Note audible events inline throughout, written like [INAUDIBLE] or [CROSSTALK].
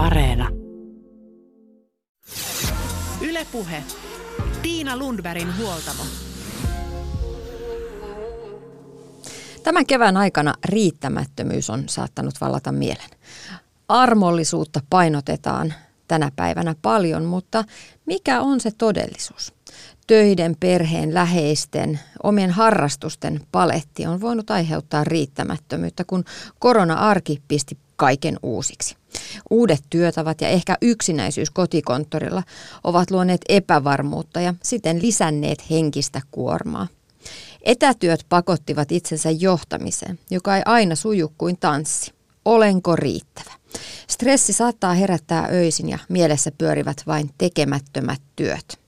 Areena. Ylepuhe. Tiina Lundbergin huoltamo. Tämän kevään aikana riittämättömyys on saattanut vallata mielen. Armollisuutta painotetaan tänä päivänä paljon, mutta mikä on se todellisuus? Töiden, perheen, läheisten, omien harrastusten paletti on voinut aiheuttaa riittämättömyyttä, kun korona-arki pisti kaiken uusiksi. Uudet työtavat ja ehkä yksinäisyys kotikonttorilla ovat luoneet epävarmuutta ja siten lisänneet henkistä kuormaa. Etätyöt pakottivat itsensä johtamiseen, joka ei aina suju kuin tanssi. Olenko riittävä? Stressi saattaa herättää öisin ja mielessä pyörivät vain tekemättömät työt.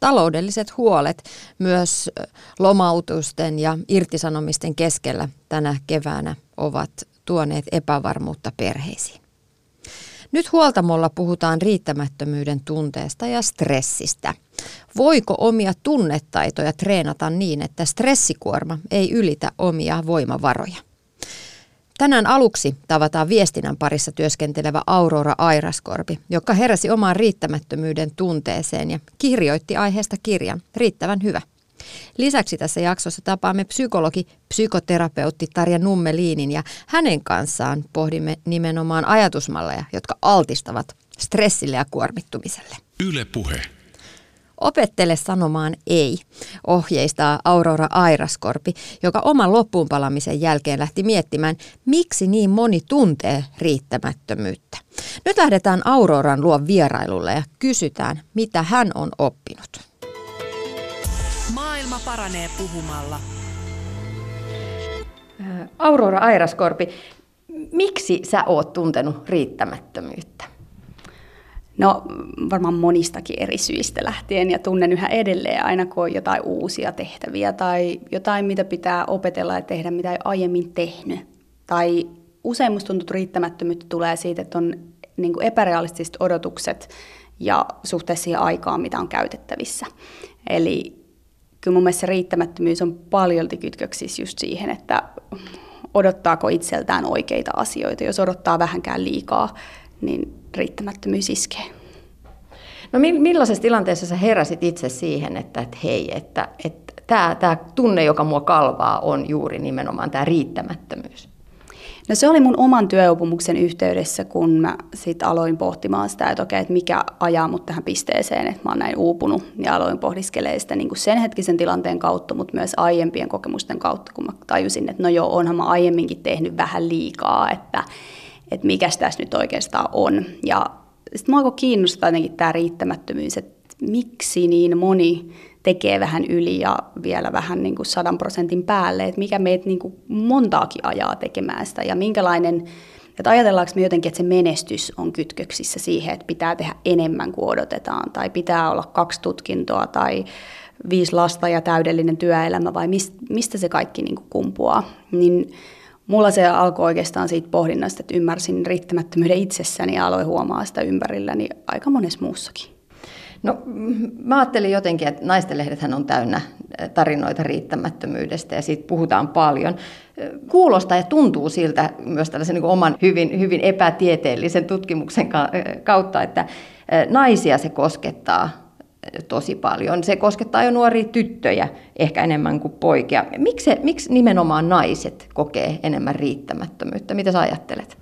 Taloudelliset huolet myös lomautusten ja irtisanomisten keskellä tänä keväänä ovat tuoneet epävarmuutta perheisiin. Nyt huoltamolla puhutaan riittämättömyyden tunteesta ja stressistä. Voiko omia tunnetaitoja treenata niin, että stressikuorma ei ylitä omia voimavaroja? Tänään aluksi tavataan viestinnän parissa työskentelevä Aurora Airaskorpi, joka heräsi omaan riittämättömyyden tunteeseen ja kirjoitti aiheesta kirjan Riittävän hyvä. Lisäksi tässä jaksossa tapaamme psykologi, psykoterapeutti Tarja Nummeliinin ja hänen kanssaan pohdimme nimenomaan ajatusmalleja, jotka altistavat stressille ja kuormittumiselle. Yle puhe. Opettele sanomaan ei, ohjeistaa Aurora Airaskorpi, joka oman loppuunpalamisen jälkeen lähti miettimään, miksi niin moni tuntee riittämättömyyttä. Nyt lähdetään Auroran luo vierailulle ja kysytään, mitä hän on oppinut. Paranee puhumalla. Aurora Airaskorpi, miksi sä oot tuntenut riittämättömyyttä? No varmaan monistakin eri syistä lähtien ja tunnen yhä edelleen aina kun on jotain uusia tehtäviä tai jotain, mitä pitää opetella ja tehdä, mitä ei aiemmin tehnyt. Tai usein musta tuntuu, että riittämättömyyttä tulee siitä, että on niin kuin epärealistiset odotukset ja suhteessa siihen aikaan, mitä on käytettävissä. Eli kyllä mun mielestä se riittämättömyys on paljolti kytköksissä just siihen, että odottaako itseltään oikeita asioita. Jos odottaa vähänkään liikaa, niin riittämättömyys iskee. No millaisessa tilanteessa sä heräsit itse siihen, että, että hei, että, että tämä, tämä tunne, joka mua kalvaa, on juuri nimenomaan tämä riittämättömyys? No se oli mun oman työopumuksen yhteydessä, kun mä sit aloin pohtimaan sitä, että okei, että mikä ajaa mut tähän pisteeseen, että mä oon näin uupunut. Ja aloin pohdiskelemaan sitä niin kuin sen hetkisen tilanteen kautta, mutta myös aiempien kokemusten kautta, kun mä tajusin, että no joo, onhan mä aiemminkin tehnyt vähän liikaa, että, että mikä tässä nyt oikeastaan on. Ja sitten mua alkoi kiinnostaa jotenkin tämä riittämättömyys, että miksi niin moni tekee vähän yli ja vielä vähän niin kuin sadan prosentin päälle, että mikä meitä niin kuin montaakin ajaa tekemään sitä ja minkälainen, että ajatellaanko me jotenkin, että se menestys on kytköksissä siihen, että pitää tehdä enemmän kuin odotetaan tai pitää olla kaksi tutkintoa tai viisi lasta ja täydellinen työelämä vai mistä se kaikki niin kuin kumpuaa, niin mulla se alkoi oikeastaan siitä pohdinnasta, että ymmärsin riittämättömyyden itsessäni ja aloin huomaa sitä ympärilläni aika monessa muussakin. No mä ajattelin jotenkin, että naistenlehdethän on täynnä tarinoita riittämättömyydestä ja siitä puhutaan paljon. Kuulostaa ja tuntuu siltä myös tällaisen niin oman hyvin, hyvin epätieteellisen tutkimuksen kautta, että naisia se koskettaa tosi paljon. Se koskettaa jo nuoria tyttöjä ehkä enemmän kuin poikia. Miksi, miksi nimenomaan naiset kokee enemmän riittämättömyyttä? Mitä sä ajattelet?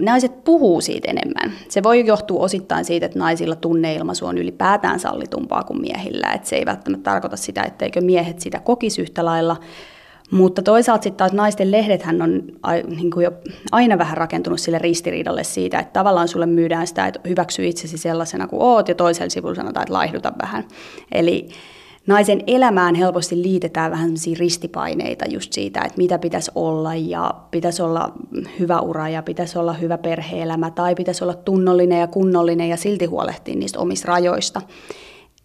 Naiset puhuu siitä enemmän. Se voi johtua osittain siitä, että naisilla tunneilmaisu on ylipäätään sallitumpaa kuin miehillä. Et se ei välttämättä tarkoita sitä, etteikö miehet sitä kokisi yhtä lailla. Mutta toisaalta sitten taas naisten lehdethän on niin kuin jo aina vähän rakentunut sille ristiriidalle siitä, että tavallaan sulle myydään sitä, että hyväksy itsesi sellaisena kuin oot, ja toisella sivulla sanotaan, että laihduta vähän. Eli naisen elämään helposti liitetään vähän ristipaineita just siitä, että mitä pitäisi olla ja pitäisi olla hyvä ura ja pitäisi olla hyvä perheelämä tai pitäisi olla tunnollinen ja kunnollinen ja silti huolehtia niistä omista rajoista.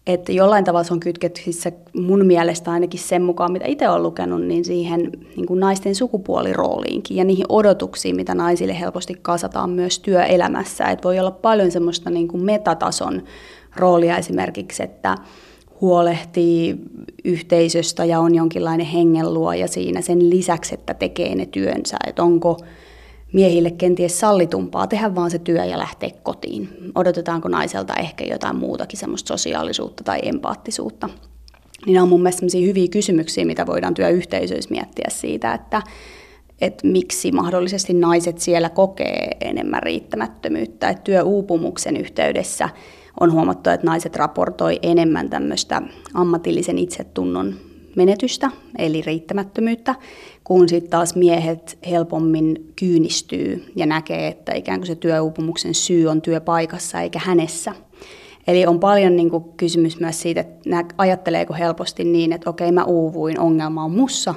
Että jollain tavalla se on kytketsissä mun mielestä ainakin sen mukaan, mitä itse olen lukenut, niin siihen niin kuin naisten sukupuolirooliinkin ja niihin odotuksiin, mitä naisille helposti kasataan myös työelämässä. Että voi olla paljon semmoista niin kuin metatason roolia esimerkiksi, että huolehtii yhteisöstä ja on jonkinlainen hengenluoja siinä sen lisäksi, että tekee ne työnsä, että onko miehille kenties sallitumpaa tehdä vaan se työ ja lähteä kotiin? Odotetaanko naiselta ehkä jotain muutakin semmoista sosiaalisuutta tai empaattisuutta? Niin nämä on mun mielestä hyviä kysymyksiä, mitä voidaan työyhteisöissä miettiä siitä, että, että miksi mahdollisesti naiset siellä kokee enemmän riittämättömyyttä. Että työuupumuksen yhteydessä on huomattu, että naiset raportoi enemmän tämmöistä ammatillisen itsetunnon menetystä, eli riittämättömyyttä, kun sitten taas miehet helpommin kyynistyy ja näkee, että ikään kuin se työuupumuksen syy on työpaikassa eikä hänessä. Eli on paljon niin kuin, kysymys myös siitä, että ajatteleeko helposti niin, että okei mä uuvuin, ongelma on mussa,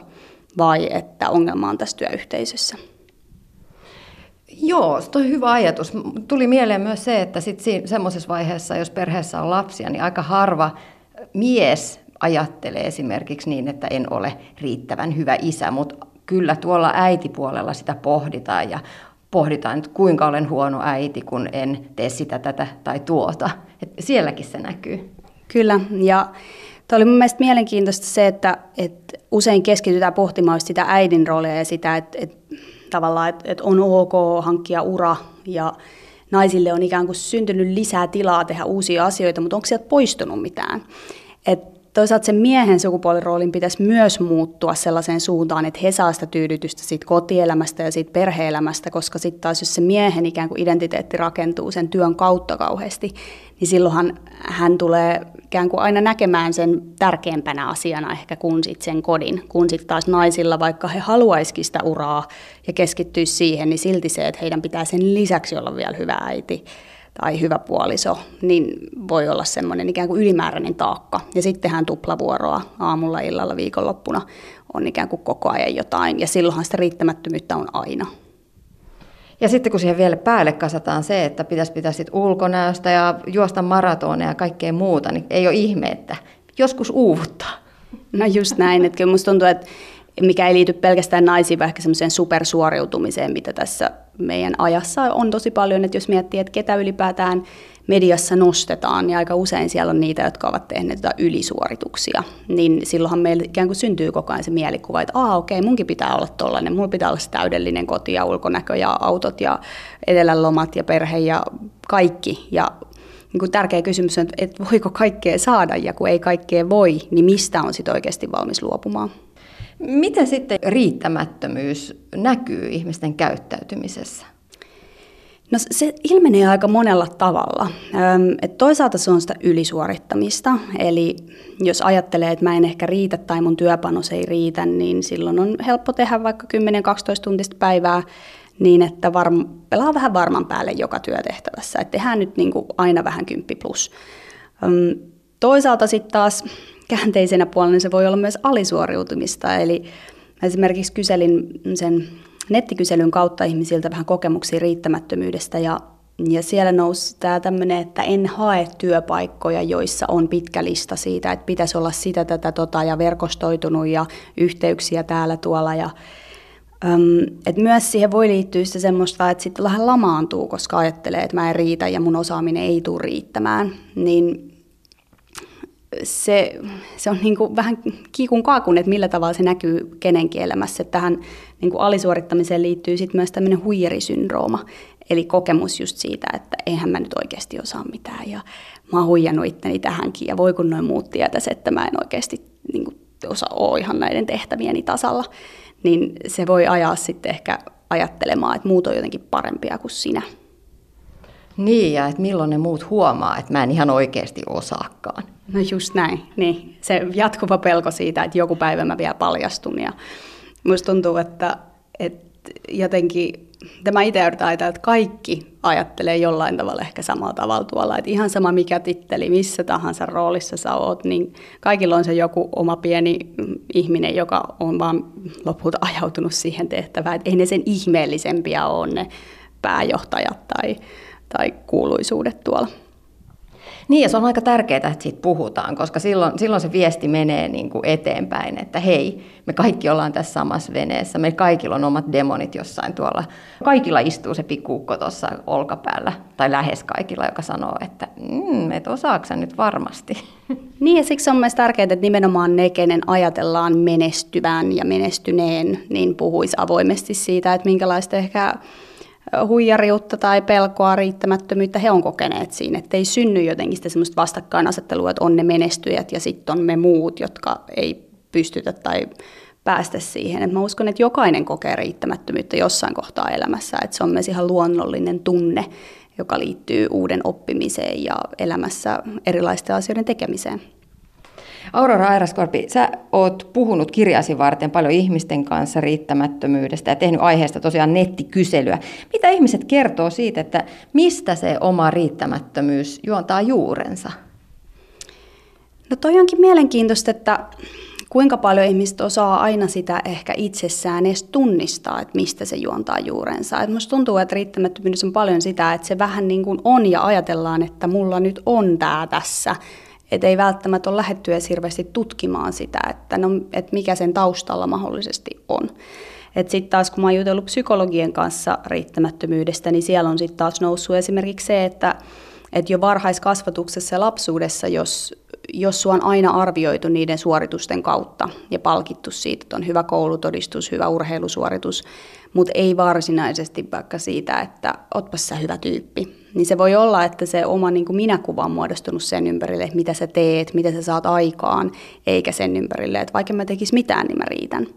vai että ongelma on tässä työyhteisössä. Joo, se on hyvä ajatus. Tuli mieleen myös se, että sit semmoisessa vaiheessa, jos perheessä on lapsia, niin aika harva mies ajattelee esimerkiksi niin, että en ole riittävän hyvä isä, mutta kyllä tuolla äitipuolella sitä pohditaan ja pohditaan, että kuinka olen huono äiti, kun en tee sitä, tätä tai tuota. Et sielläkin se näkyy. Kyllä, ja Tämä oli mun mielestä mielenkiintoista se, että, että usein keskitytään pohtimaan sitä äidin roolia ja sitä, että, että tavallaan että, että on ok hankkia ura ja naisille on ikään kuin syntynyt lisää tilaa tehdä uusia asioita, mutta onko sieltä poistunut mitään? Et toisaalta sen miehen sukupuoliroolin pitäisi myös muuttua sellaiseen suuntaan, että he saa sitä tyydytystä siitä kotielämästä ja siitä perheelämästä, koska sitten taas jos se miehen ikään kuin identiteetti rakentuu sen työn kautta kauheasti, niin silloinhan hän tulee ikään kuin aina näkemään sen tärkeämpänä asiana ehkä kuin sit sen kodin. Kun sitten taas naisilla, vaikka he haluaisikin sitä uraa ja keskittyisi siihen, niin silti se, että heidän pitää sen lisäksi olla vielä hyvä äiti tai hyvä puoliso, niin voi olla semmoinen ikään kuin ylimääräinen taakka. Ja sitten hän tuplavuoroa aamulla, illalla, viikonloppuna on ikään kuin koko ajan jotain, ja silloinhan sitä riittämättömyyttä on aina. Ja sitten kun siihen vielä päälle kasataan se, että pitäisi pitää sit ulkonäöstä ja juosta maratoneja ja kaikkea muuta, niin ei ole ihme, että joskus uuvuttaa. No just näin, että kyllä musta tuntuu, että mikä ei liity pelkästään naisiin, vaan ehkä semmoiseen supersuoriutumiseen, mitä tässä meidän ajassa on tosi paljon, että jos miettii, että ketä ylipäätään mediassa nostetaan, niin aika usein siellä on niitä, jotka ovat tehneet jotain ylisuorituksia, niin silloinhan meillä ikään kuin syntyy koko ajan se mielikuva, että aa okei, munkin pitää olla tollainen, mulla pitää olla se täydellinen koti ja ulkonäkö ja autot ja etelälomat ja perhe ja kaikki, ja niin kuin tärkeä kysymys on, että voiko kaikkea saada, ja kun ei kaikkea voi, niin mistä on sitten oikeasti valmis luopumaan? Miten sitten riittämättömyys näkyy ihmisten käyttäytymisessä? No se ilmenee aika monella tavalla. Et toisaalta se on sitä ylisuorittamista, eli jos ajattelee, että mä en ehkä riitä tai mun työpanos ei riitä, niin silloin on helppo tehdä vaikka 10-12 tuntista päivää niin, että varm, pelaa vähän varman päälle joka työtehtävässä. Että tehdään nyt niin kuin aina vähän 10 plus. Toisaalta sitten taas käänteisenä puolella niin se voi olla myös alisuoriutumista. Eli esimerkiksi kyselin sen nettikyselyn kautta ihmisiltä vähän kokemuksia riittämättömyydestä ja ja siellä nousi tämä tämmöinen, että en hae työpaikkoja, joissa on pitkä lista siitä, että pitäisi olla sitä, tätä, tota ja verkostoitunut ja yhteyksiä täällä tuolla. Ja, äm, että myös siihen voi liittyä se semmoista, että sitten vähän lamaantuu, koska ajattelee, että mä en riitä ja mun osaaminen ei tule riittämään. Niin se, se on niin kuin vähän kiikun kaakun, että millä tavalla se näkyy kenenkin elämässä. Tähän niin kuin alisuorittamiseen liittyy sitten myös tämmöinen huijarisyndrooma, eli kokemus just siitä, että eihän mä nyt oikeasti osaa mitään ja mä oon huijannut itteni tähänkin ja voi kun noin muut tietäisi, että mä en oikeasti niin kuin, osaa ole ihan näiden tehtävieni tasalla, niin se voi ajaa sitten ehkä ajattelemaan, että muut on jotenkin parempia kuin sinä. Niin, ja että milloin ne muut huomaa, että mä en ihan oikeasti osaakaan. No just näin, niin. Se jatkuva pelko siitä, että joku päivä mä vielä paljastun. Ja musta tuntuu, että, että jotenkin tämä itse ajattelee, että kaikki ajattelee jollain tavalla ehkä samalla tavalla tuolla. Että ihan sama mikä titteli, missä tahansa roolissa sä oot, niin kaikilla on se joku oma pieni ihminen, joka on vaan lopulta ajautunut siihen tehtävään. Että ei ne sen ihmeellisempiä ole ne pääjohtajat tai, tai kuuluisuudet tuolla. Niin, ja se on aika tärkeää, että siitä puhutaan, koska silloin, silloin se viesti menee niin kuin eteenpäin, että hei, me kaikki ollaan tässä samassa veneessä, me kaikilla on omat demonit jossain tuolla. Kaikilla istuu se pikkuukko tuossa olkapäällä, tai lähes kaikilla, joka sanoo, että mm, et osaako nyt varmasti. [LAUGHS] Niin, ja siksi on myös tärkeää, että nimenomaan ne, kenen ajatellaan menestyvän ja menestyneen, niin puhuisi avoimesti siitä, että minkälaista ehkä huijariutta tai pelkoa, riittämättömyyttä he on kokeneet siinä, että ei synny jotenkin sitä semmoista vastakkainasettelua, että on ne menestyjät ja sitten on me muut, jotka ei pystytä tai päästä siihen. Et mä uskon, että jokainen kokee riittämättömyyttä jossain kohtaa elämässä, että se on myös ihan luonnollinen tunne, joka liittyy uuden oppimiseen ja elämässä erilaisten asioiden tekemiseen. Aurora Airaskorpi, sä oot puhunut kirjasi varten paljon ihmisten kanssa riittämättömyydestä ja tehnyt aiheesta tosiaan nettikyselyä. Mitä ihmiset kertoo siitä, että mistä se oma riittämättömyys juontaa juurensa? No toi onkin mielenkiintoista, että kuinka paljon ihmiset osaa aina sitä ehkä itsessään edes tunnistaa, että mistä se juontaa juurensa. Et musta tuntuu, että riittämättömyys on paljon sitä, että se vähän niin kuin on ja ajatellaan, että mulla nyt on tämä tässä. Että ei välttämättä ole lähetty edes hirveästi tutkimaan sitä, että, no, että mikä sen taustalla mahdollisesti on. Sitten taas kun mä oon jutellut psykologien kanssa riittämättömyydestä, niin siellä on sitten taas noussut esimerkiksi se, että, että jo varhaiskasvatuksessa ja lapsuudessa, jos jos sua on aina arvioitu niiden suoritusten kautta ja palkittu siitä, että on hyvä koulutodistus, hyvä urheilusuoritus, mutta ei varsinaisesti vaikka siitä, että otpas sä hyvä tyyppi, niin se voi olla, että se oma niin kuin minäkuva on muodostunut sen ympärille, että mitä sä teet, mitä sä saat aikaan, eikä sen ympärille, että vaikka mä tekis mitään, niin mä riitän.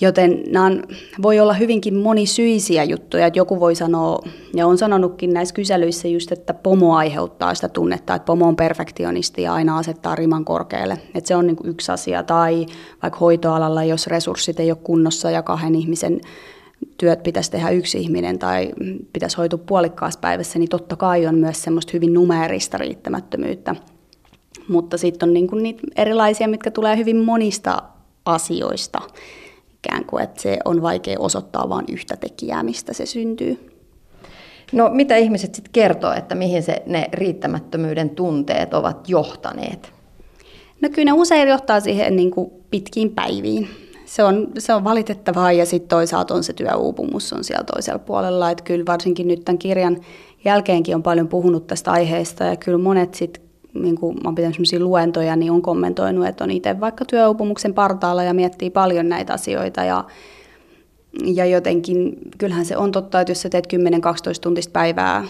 Joten nämä on, voi olla hyvinkin monisyisiä juttuja, että joku voi sanoa, ja on sanonutkin näissä kyselyissä just, että pomo aiheuttaa sitä tunnetta, että pomo on perfektionisti ja aina asettaa riman korkealle. Että se on niin yksi asia, tai vaikka hoitoalalla, jos resurssit ei ole kunnossa ja kahden ihmisen työt pitäisi tehdä yksi ihminen tai pitäisi hoitua puolikkaassa päivässä, niin totta kai on myös semmoista hyvin numeerista riittämättömyyttä. Mutta sitten on niin kuin niitä erilaisia, mitkä tulee hyvin monista asioista ikään kuin, että se on vaikea osoittaa vain yhtä tekijää, mistä se syntyy. No mitä ihmiset sitten kertoo, että mihin se, ne riittämättömyyden tunteet ovat johtaneet? No kyllä ne usein johtaa siihen niin kuin pitkiin päiviin. Se on, se on valitettavaa ja sitten toisaalta on se työuupumus on siellä toisella puolella. Että kyllä varsinkin nyt tämän kirjan jälkeenkin on paljon puhunut tästä aiheesta ja kyllä monet sitten niin kuin mä oon pitänyt luentoja, niin on kommentoinut, että on itse vaikka työuupumuksen partaalla ja miettii paljon näitä asioita ja, ja jotenkin kyllähän se on totta, että jos sä teet 10-12 tuntista päivää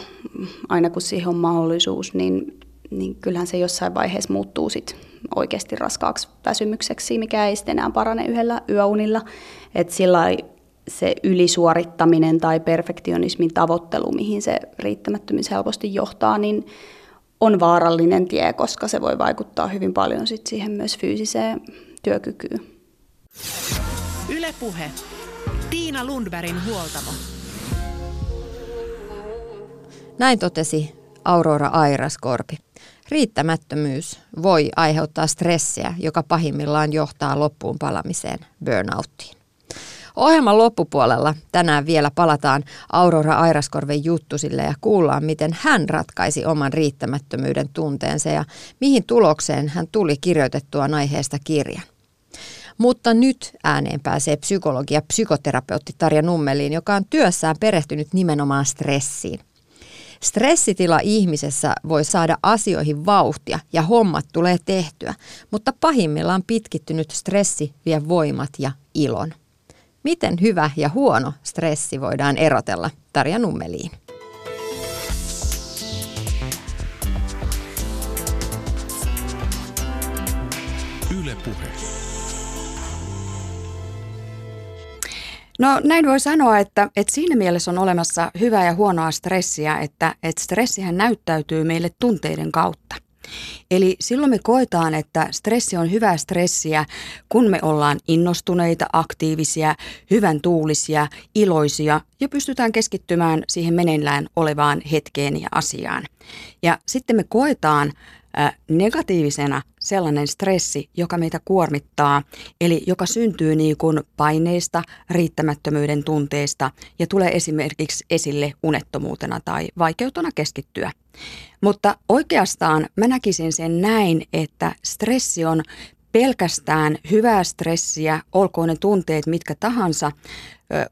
aina kun siihen on mahdollisuus, niin, niin kyllähän se jossain vaiheessa muuttuu sit oikeasti raskaaksi väsymykseksi, mikä ei sitten enää parane yhdellä yöunilla. Että sillä se ylisuorittaminen tai perfektionismin tavoittelu, mihin se riittämättömyys helposti johtaa, niin on vaarallinen tie, koska se voi vaikuttaa hyvin paljon sit siihen myös fyysiseen työkykyyn. Ylepuhe. Tiina Lundbergin huoltamo. Näin totesi Aurora Airaskorpi. Riittämättömyys voi aiheuttaa stressiä, joka pahimmillaan johtaa loppuun palamiseen, burnouttiin. Ohjelman loppupuolella tänään vielä palataan Aurora Airaskorven juttusille ja kuullaan, miten hän ratkaisi oman riittämättömyyden tunteensa ja mihin tulokseen hän tuli kirjoitettua aiheesta kirjan. Mutta nyt ääneen pääsee psykologi ja psykoterapeutti Tarja Nummeliin, joka on työssään perehtynyt nimenomaan stressiin. Stressitila ihmisessä voi saada asioihin vauhtia ja hommat tulee tehtyä, mutta pahimmillaan pitkittynyt stressi vie voimat ja ilon. Miten hyvä ja huono stressi voidaan erotella? Tarja Nummeliin. Yle Puhe. No näin voi sanoa, että, että siinä mielessä on olemassa hyvää ja huonoa stressiä, että, että stressihän näyttäytyy meille tunteiden kautta. Eli silloin me koetaan, että stressi on hyvää stressiä, kun me ollaan innostuneita, aktiivisia, hyvän tuulisia, iloisia ja pystytään keskittymään siihen meneillään olevaan hetkeen ja asiaan. Ja sitten me koetaan negatiivisena sellainen stressi, joka meitä kuormittaa, eli joka syntyy niin kuin paineista, riittämättömyyden tunteesta ja tulee esimerkiksi esille unettomuutena tai vaikeutena keskittyä. Mutta oikeastaan mä näkisin sen näin, että stressi on pelkästään hyvää stressiä, olkoon ne tunteet mitkä tahansa,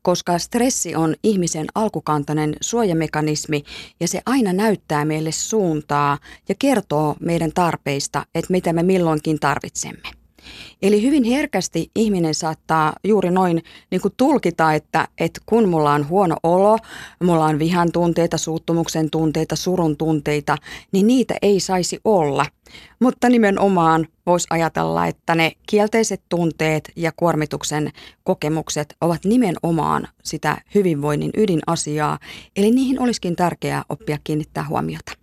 koska stressi on ihmisen alkukantainen suojamekanismi ja se aina näyttää meille suuntaa ja kertoo meidän tarpeista, että mitä me milloinkin tarvitsemme. Eli hyvin herkästi ihminen saattaa juuri noin niin kuin tulkita, että, että kun mulla on huono olo, mulla on vihan tunteita, suuttumuksen tunteita, surun tunteita, niin niitä ei saisi olla. Mutta nimenomaan voisi ajatella, että ne kielteiset tunteet ja kuormituksen kokemukset ovat nimenomaan sitä hyvinvoinnin ydinasiaa, eli niihin olisikin tärkeää oppia kiinnittää huomiota.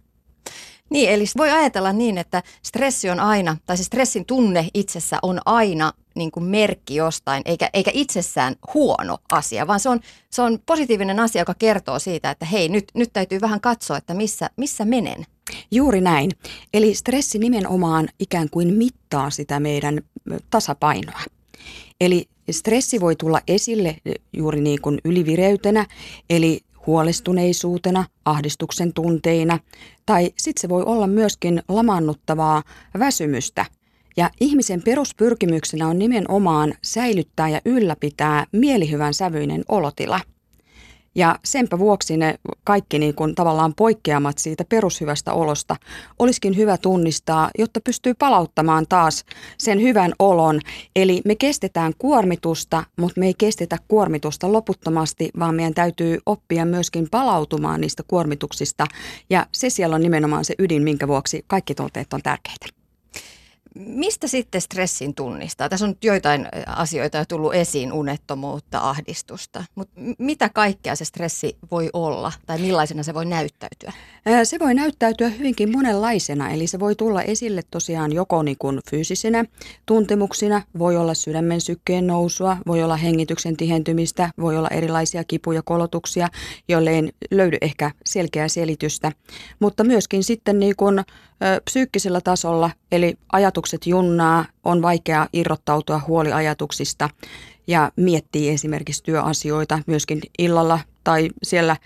Niin, eli voi ajatella niin, että stressi on aina, tai se stressin tunne itsessä on aina niin kuin merkki jostain, eikä, eikä itsessään huono asia, vaan se on, se on positiivinen asia, joka kertoo siitä, että hei, nyt, nyt täytyy vähän katsoa, että missä, missä menen. Juuri näin. Eli stressi nimenomaan ikään kuin mittaa sitä meidän tasapainoa. Eli stressi voi tulla esille juuri niin kuin ylivireytenä, eli huolestuneisuutena, ahdistuksen tunteina, tai sitten se voi olla myöskin lamannuttavaa väsymystä. Ja ihmisen peruspyrkimyksenä on nimenomaan säilyttää ja ylläpitää mielihyvän sävyinen olotila – ja senpä vuoksi ne kaikki niin kuin tavallaan poikkeamat siitä perushyvästä olosta olisikin hyvä tunnistaa, jotta pystyy palauttamaan taas sen hyvän olon. Eli me kestetään kuormitusta, mutta me ei kestetä kuormitusta loputtomasti, vaan meidän täytyy oppia myöskin palautumaan niistä kuormituksista. Ja se siellä on nimenomaan se ydin, minkä vuoksi kaikki tunteet on tärkeitä. Mistä sitten stressin tunnistaa? Tässä on nyt joitain asioita jo tullut esiin, unettomuutta, ahdistusta, mutta mitä kaikkea se stressi voi olla tai millaisena se voi näyttäytyä? Se voi näyttäytyä hyvinkin monenlaisena, eli se voi tulla esille tosiaan joko niin kuin fyysisinä tuntemuksina, voi olla sydämen sykkeen nousua, voi olla hengityksen tihentymistä, voi olla erilaisia kipuja, kolotuksia, joille ei löydy ehkä selkeää selitystä, mutta myöskin sitten niin kuin psyykkisellä tasolla, eli ajatukset junnaa, on vaikea irrottautua huoliajatuksista ja miettii esimerkiksi työasioita myöskin illalla tai siellä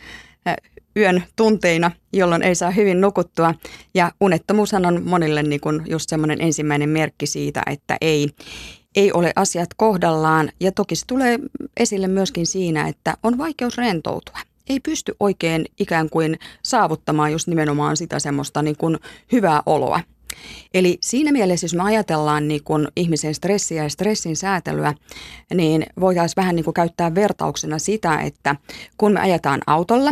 yön tunteina, jolloin ei saa hyvin nukuttua. Ja unettomuushan on monille niin kuin just semmoinen ensimmäinen merkki siitä, että ei, ei ole asiat kohdallaan. Ja toki se tulee esille myöskin siinä, että on vaikeus rentoutua ei pysty oikein ikään kuin saavuttamaan just nimenomaan sitä semmoista niin kuin hyvää oloa. Eli siinä mielessä, jos me ajatellaan niin kuin ihmisen stressiä ja stressin säätelyä, niin voitaisiin vähän niin kuin käyttää vertauksena sitä, että kun me ajetaan autolla,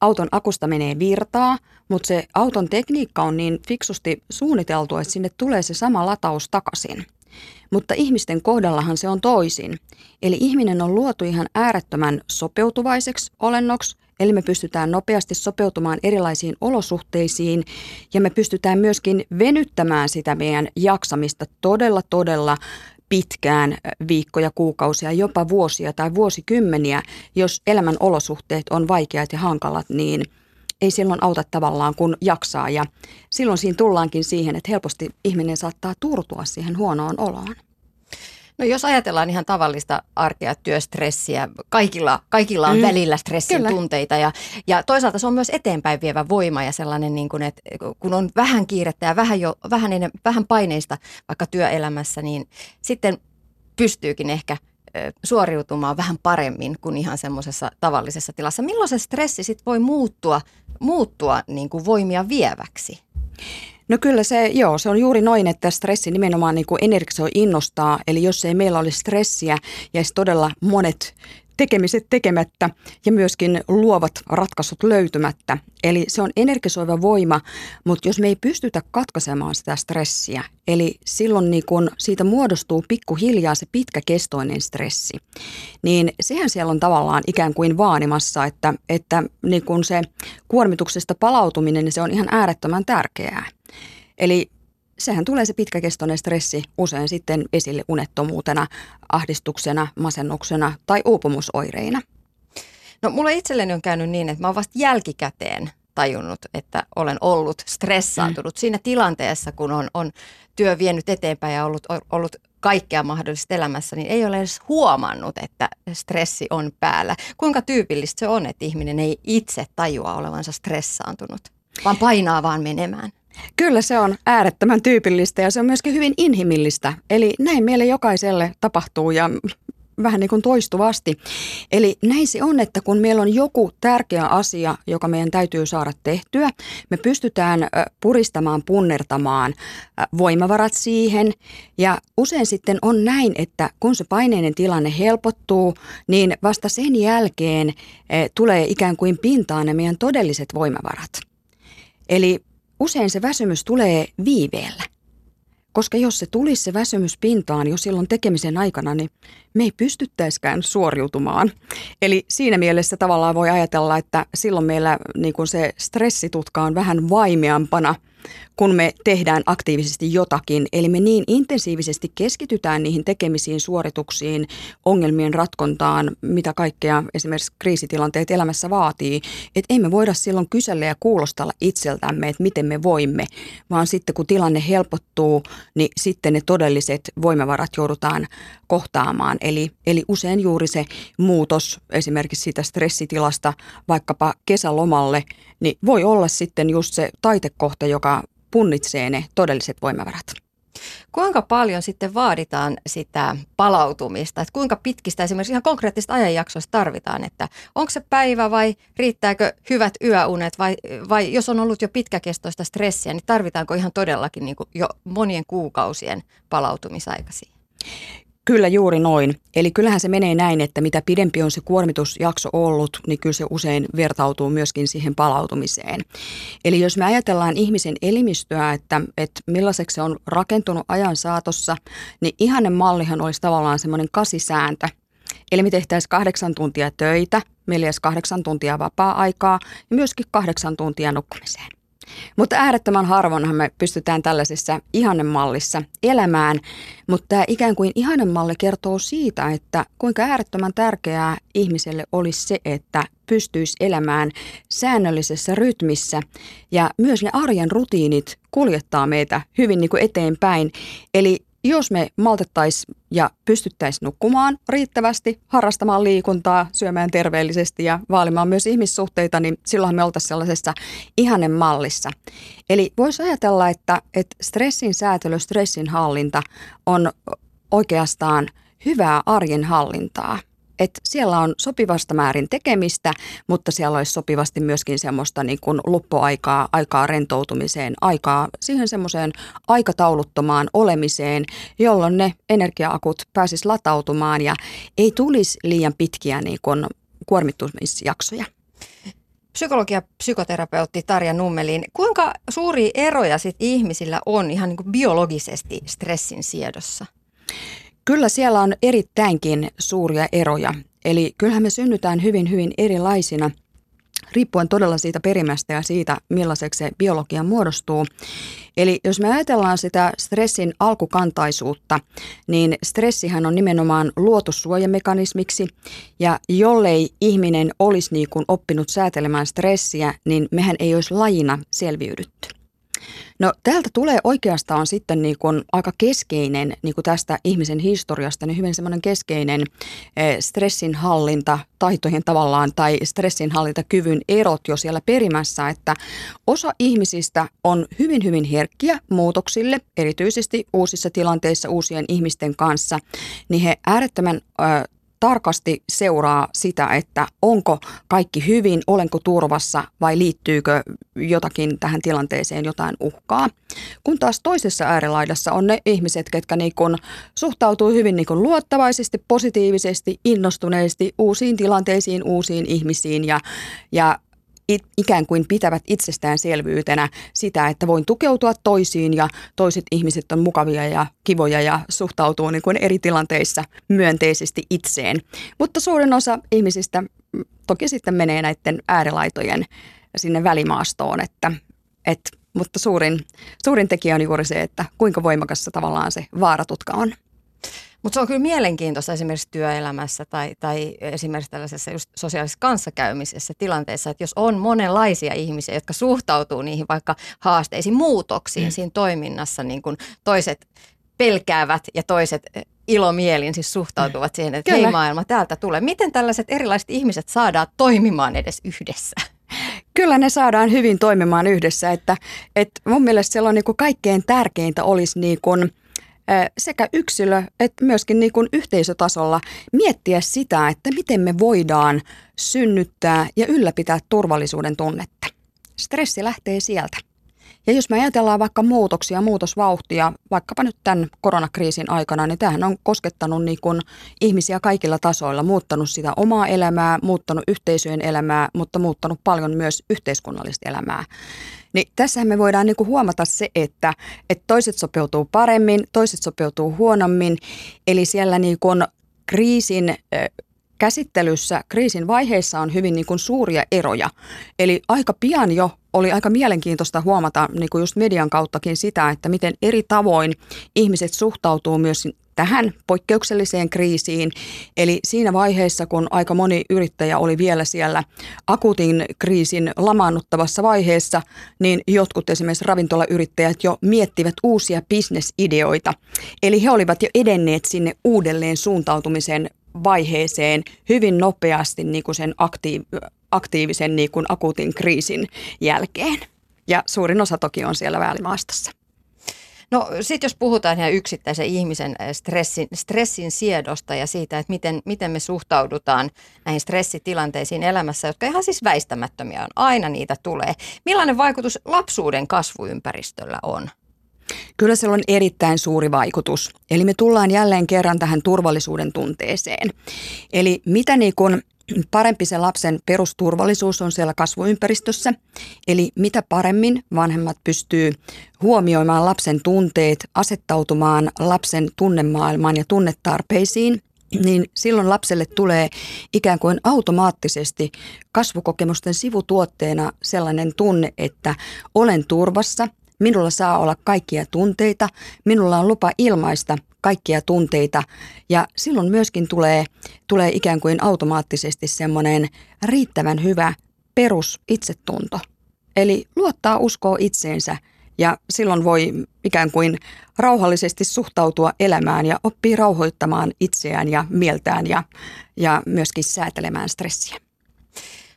auton akusta menee virtaa, mutta se auton tekniikka on niin fiksusti suunniteltu, että sinne tulee se sama lataus takaisin. Mutta ihmisten kohdallahan se on toisin. Eli ihminen on luotu ihan äärettömän sopeutuvaiseksi olennoksi, eli me pystytään nopeasti sopeutumaan erilaisiin olosuhteisiin ja me pystytään myöskin venyttämään sitä meidän jaksamista todella, todella pitkään viikkoja, kuukausia, jopa vuosia tai vuosikymmeniä, jos elämän olosuhteet on vaikeat ja hankalat, niin ei silloin auta tavallaan kun jaksaa ja silloin siinä tullaankin siihen, että helposti ihminen saattaa turtua siihen huonoon oloon. No jos ajatellaan ihan tavallista arkea, työstressiä, kaikilla, kaikilla on mm. välillä stressin Kyllä. tunteita ja, ja toisaalta se on myös eteenpäin vievä voima ja sellainen, niin kuin, että kun on vähän kiirettä ja vähän, jo, vähän, vähän paineista vaikka työelämässä, niin sitten pystyykin ehkä suoriutumaan vähän paremmin kuin ihan semmoisessa tavallisessa tilassa. Milloin se stressi sitten voi muuttua, muuttua niin kuin voimia vieväksi? No kyllä se, joo, se on juuri noin, että stressi nimenomaan niin energisoi innostaa. Eli jos ei meillä olisi stressiä, jäisi todella monet tekemiset tekemättä ja myöskin luovat ratkaisut löytymättä. Eli se on energisoiva voima, mutta jos me ei pystytä katkaisemaan sitä stressiä, eli silloin niin kun siitä muodostuu pikkuhiljaa se pitkäkestoinen stressi, niin sehän siellä on tavallaan ikään kuin vaanimassa, että, että niin kun se kuormituksesta palautuminen, niin se on ihan äärettömän tärkeää. Eli sehän tulee se pitkäkestoinen stressi usein sitten esille unettomuutena, ahdistuksena, masennuksena tai uupumusoireina. No mulle itselleni on käynyt niin, että mä oon vasta jälkikäteen tajunnut, että olen ollut stressaantunut mm. siinä tilanteessa, kun on, on työ vienyt eteenpäin ja ollut, ollut kaikkea mahdollista elämässä, niin ei ole edes huomannut, että stressi on päällä. Kuinka tyypillistä se on, että ihminen ei itse tajua olevansa stressaantunut, vaan painaa vaan menemään? Kyllä se on äärettömän tyypillistä ja se on myöskin hyvin inhimillistä. Eli näin meille jokaiselle tapahtuu ja vähän niin kuin toistuvasti. Eli näin se on, että kun meillä on joku tärkeä asia, joka meidän täytyy saada tehtyä, me pystytään puristamaan, punnertamaan voimavarat siihen. Ja usein sitten on näin, että kun se paineinen tilanne helpottuu, niin vasta sen jälkeen tulee ikään kuin pintaan ne meidän todelliset voimavarat. Eli usein se väsymys tulee viiveellä. Koska jos se tulisi se väsymys pintaan jo silloin tekemisen aikana, niin me ei pystyttäisikään suoriutumaan. Eli siinä mielessä tavallaan voi ajatella, että silloin meillä niin se stressitutka on vähän vaimeampana – kun me tehdään aktiivisesti jotakin. Eli me niin intensiivisesti keskitytään niihin tekemisiin, suorituksiin, ongelmien ratkontaan, mitä kaikkea esimerkiksi kriisitilanteet elämässä vaatii. Että ei me voida silloin kysellä ja kuulostella itseltämme, että miten me voimme, vaan sitten kun tilanne helpottuu, niin sitten ne todelliset voimavarat joudutaan kohtaamaan. Eli, eli usein juuri se muutos esimerkiksi siitä stressitilasta vaikkapa kesälomalle, niin voi olla sitten just se taitekohta, joka punnitsee ne todelliset voimavarat. Kuinka paljon sitten vaaditaan sitä palautumista? Että kuinka pitkistä esimerkiksi ihan konkreettista ajanjaksoista tarvitaan? Että onko se päivä vai riittääkö hyvät yöunet vai, vai jos on ollut jo pitkäkestoista stressiä, niin tarvitaanko ihan todellakin niin jo monien kuukausien palautumisaika siihen? Kyllä juuri noin. Eli kyllähän se menee näin, että mitä pidempi on se kuormitusjakso ollut, niin kyllä se usein vertautuu myöskin siihen palautumiseen. Eli jos me ajatellaan ihmisen elimistöä, että, että millaiseksi se on rakentunut ajan saatossa, niin ihanen mallihan olisi tavallaan semmoinen kasisääntö. Eli me tehtäisiin kahdeksan tuntia töitä, meillä kahdeksan tuntia vapaa-aikaa ja myöskin kahdeksan tuntia nukkumiseen. Mutta äärettömän harvoinhan me pystytään tällaisessa ihannemallissa elämään, mutta tämä ikään kuin ihannemalli kertoo siitä, että kuinka äärettömän tärkeää ihmiselle olisi se, että pystyisi elämään säännöllisessä rytmissä ja myös ne arjen rutiinit kuljettaa meitä hyvin niin kuin eteenpäin. Eli jos me maltettaisiin ja pystyttäisiin nukkumaan riittävästi, harrastamaan liikuntaa, syömään terveellisesti ja vaalimaan myös ihmissuhteita, niin silloin me oltaisiin sellaisessa ihanen mallissa. Eli voisi ajatella, että, että stressin säätely, stressin hallinta on oikeastaan hyvää arjen hallintaa – että siellä on sopivasta määrin tekemistä, mutta siellä olisi sopivasti myöskin semmoista niin kuin luppuaikaa, aikaa rentoutumiseen, aikaa siihen semmoiseen aikatauluttomaan olemiseen, jolloin ne energiaakut pääsis latautumaan ja ei tulisi liian pitkiä niin kuin kuormittumisjaksoja. Psykologia psykoterapeutti Tarja Nummelin, kuinka suuri eroja sit ihmisillä on ihan niin kuin biologisesti stressin siedossa? Kyllä siellä on erittäinkin suuria eroja. Eli kyllähän me synnytään hyvin, hyvin erilaisina riippuen todella siitä perimästä ja siitä, millaiseksi se biologia muodostuu. Eli jos me ajatellaan sitä stressin alkukantaisuutta, niin stressihän on nimenomaan luotu suojamekanismiksi, ja jollei ihminen olisi niin kuin oppinut säätelemään stressiä, niin mehän ei olisi lajina selviydytty. No täältä tulee oikeastaan sitten niin kuin aika keskeinen niin kuin tästä ihmisen historiasta, niin hyvin semmoinen keskeinen eh, stressinhallinta, taitojen tavallaan tai stressinhallintakyvyn erot jo siellä perimässä, että osa ihmisistä on hyvin hyvin herkkiä muutoksille, erityisesti uusissa tilanteissa uusien ihmisten kanssa, niin he äärettömän tarkasti seuraa sitä, että onko kaikki hyvin, olenko turvassa vai liittyykö jotakin tähän tilanteeseen jotain uhkaa. Kun taas toisessa äärilaidassa on ne ihmiset, ketkä niin kun suhtautuu hyvin niin kun luottavaisesti, positiivisesti, innostuneesti uusiin tilanteisiin, uusiin ihmisiin ja, ja ikään kuin pitävät itsestäänselvyytenä sitä, että voin tukeutua toisiin ja toiset ihmiset on mukavia ja kivoja ja suhtautuu niin kuin eri tilanteissa myönteisesti itseen. Mutta suurin osa ihmisistä mm, toki sitten menee näiden äärilaitojen sinne välimaastoon, että, että mutta suurin, suurin tekijä on juuri se, että kuinka voimakassa tavallaan se vaaratutka on. Mutta se on kyllä mielenkiintoista esimerkiksi työelämässä tai, tai esimerkiksi tällaisessa just sosiaalisessa kanssakäymisessä tilanteessa, että jos on monenlaisia ihmisiä, jotka suhtautuu niihin vaikka haasteisiin, muutoksiin mm. siinä toiminnassa, niin kuin toiset pelkäävät ja toiset ilomielin siis suhtautuvat siihen, että Kyllä. hei maailma, täältä tulee. Miten tällaiset erilaiset ihmiset saadaan toimimaan edes yhdessä? Kyllä ne saadaan hyvin toimimaan yhdessä, että, että mun mielestä siellä on niin kuin kaikkein tärkeintä olisi niin kuin – sekä yksilö että myöskin niin kuin yhteisötasolla miettiä sitä, että miten me voidaan synnyttää ja ylläpitää turvallisuuden tunnetta. Stressi lähtee sieltä. Ja jos me ajatellaan vaikka muutoksia, muutosvauhtia, vaikkapa nyt tämän koronakriisin aikana, niin tämähän on koskettanut niin kuin ihmisiä kaikilla tasoilla, muuttanut sitä omaa elämää, muuttanut yhteisöjen elämää, mutta muuttanut paljon myös yhteiskunnallista elämää. Niin tässähän me voidaan niin kuin huomata se, että, että toiset sopeutuu paremmin, toiset sopeutuu huonommin. Eli siellä niin kuin kriisin käsittelyssä kriisin vaiheissa on hyvin niin kuin suuria eroja. Eli aika pian jo oli aika mielenkiintoista huomata niin kuin just median kauttakin sitä, että miten eri tavoin ihmiset suhtautuu myös tähän poikkeukselliseen kriisiin. Eli siinä vaiheessa, kun aika moni yrittäjä oli vielä siellä akuutin kriisin lamaannuttavassa vaiheessa, niin jotkut esimerkiksi ravintolayrittäjät jo miettivät uusia bisnesideoita. Eli he olivat jo edenneet sinne uudelleen suuntautumisen vaiheeseen hyvin nopeasti niin kuin sen aktiiv- aktiivisen niin kuin akuutin kriisin jälkeen. Ja suurin osa toki on siellä välimaastossa. No sitten jos puhutaan ihan yksittäisen ihmisen eh, stressin, stressin siedosta ja siitä, että miten, miten me suhtaudutaan näihin stressitilanteisiin elämässä, jotka ihan siis väistämättömiä on, aina niitä tulee. Millainen vaikutus lapsuuden kasvuympäristöllä on? Kyllä sillä on erittäin suuri vaikutus. Eli me tullaan jälleen kerran tähän turvallisuuden tunteeseen. Eli mitä niin kun parempi se lapsen perusturvallisuus on siellä kasvuympäristössä. Eli mitä paremmin vanhemmat pystyy huomioimaan lapsen tunteet, asettautumaan lapsen tunnemaailmaan ja tunnetarpeisiin, niin silloin lapselle tulee ikään kuin automaattisesti kasvukokemusten sivutuotteena sellainen tunne, että olen turvassa – Minulla saa olla kaikkia tunteita, minulla on lupa ilmaista kaikkia tunteita ja silloin myöskin tulee, tulee ikään kuin automaattisesti semmoinen riittävän hyvä perus itsetunto. Eli luottaa uskoa itseensä ja silloin voi ikään kuin rauhallisesti suhtautua elämään ja oppii rauhoittamaan itseään ja mieltään ja, ja myöskin säätelemään stressiä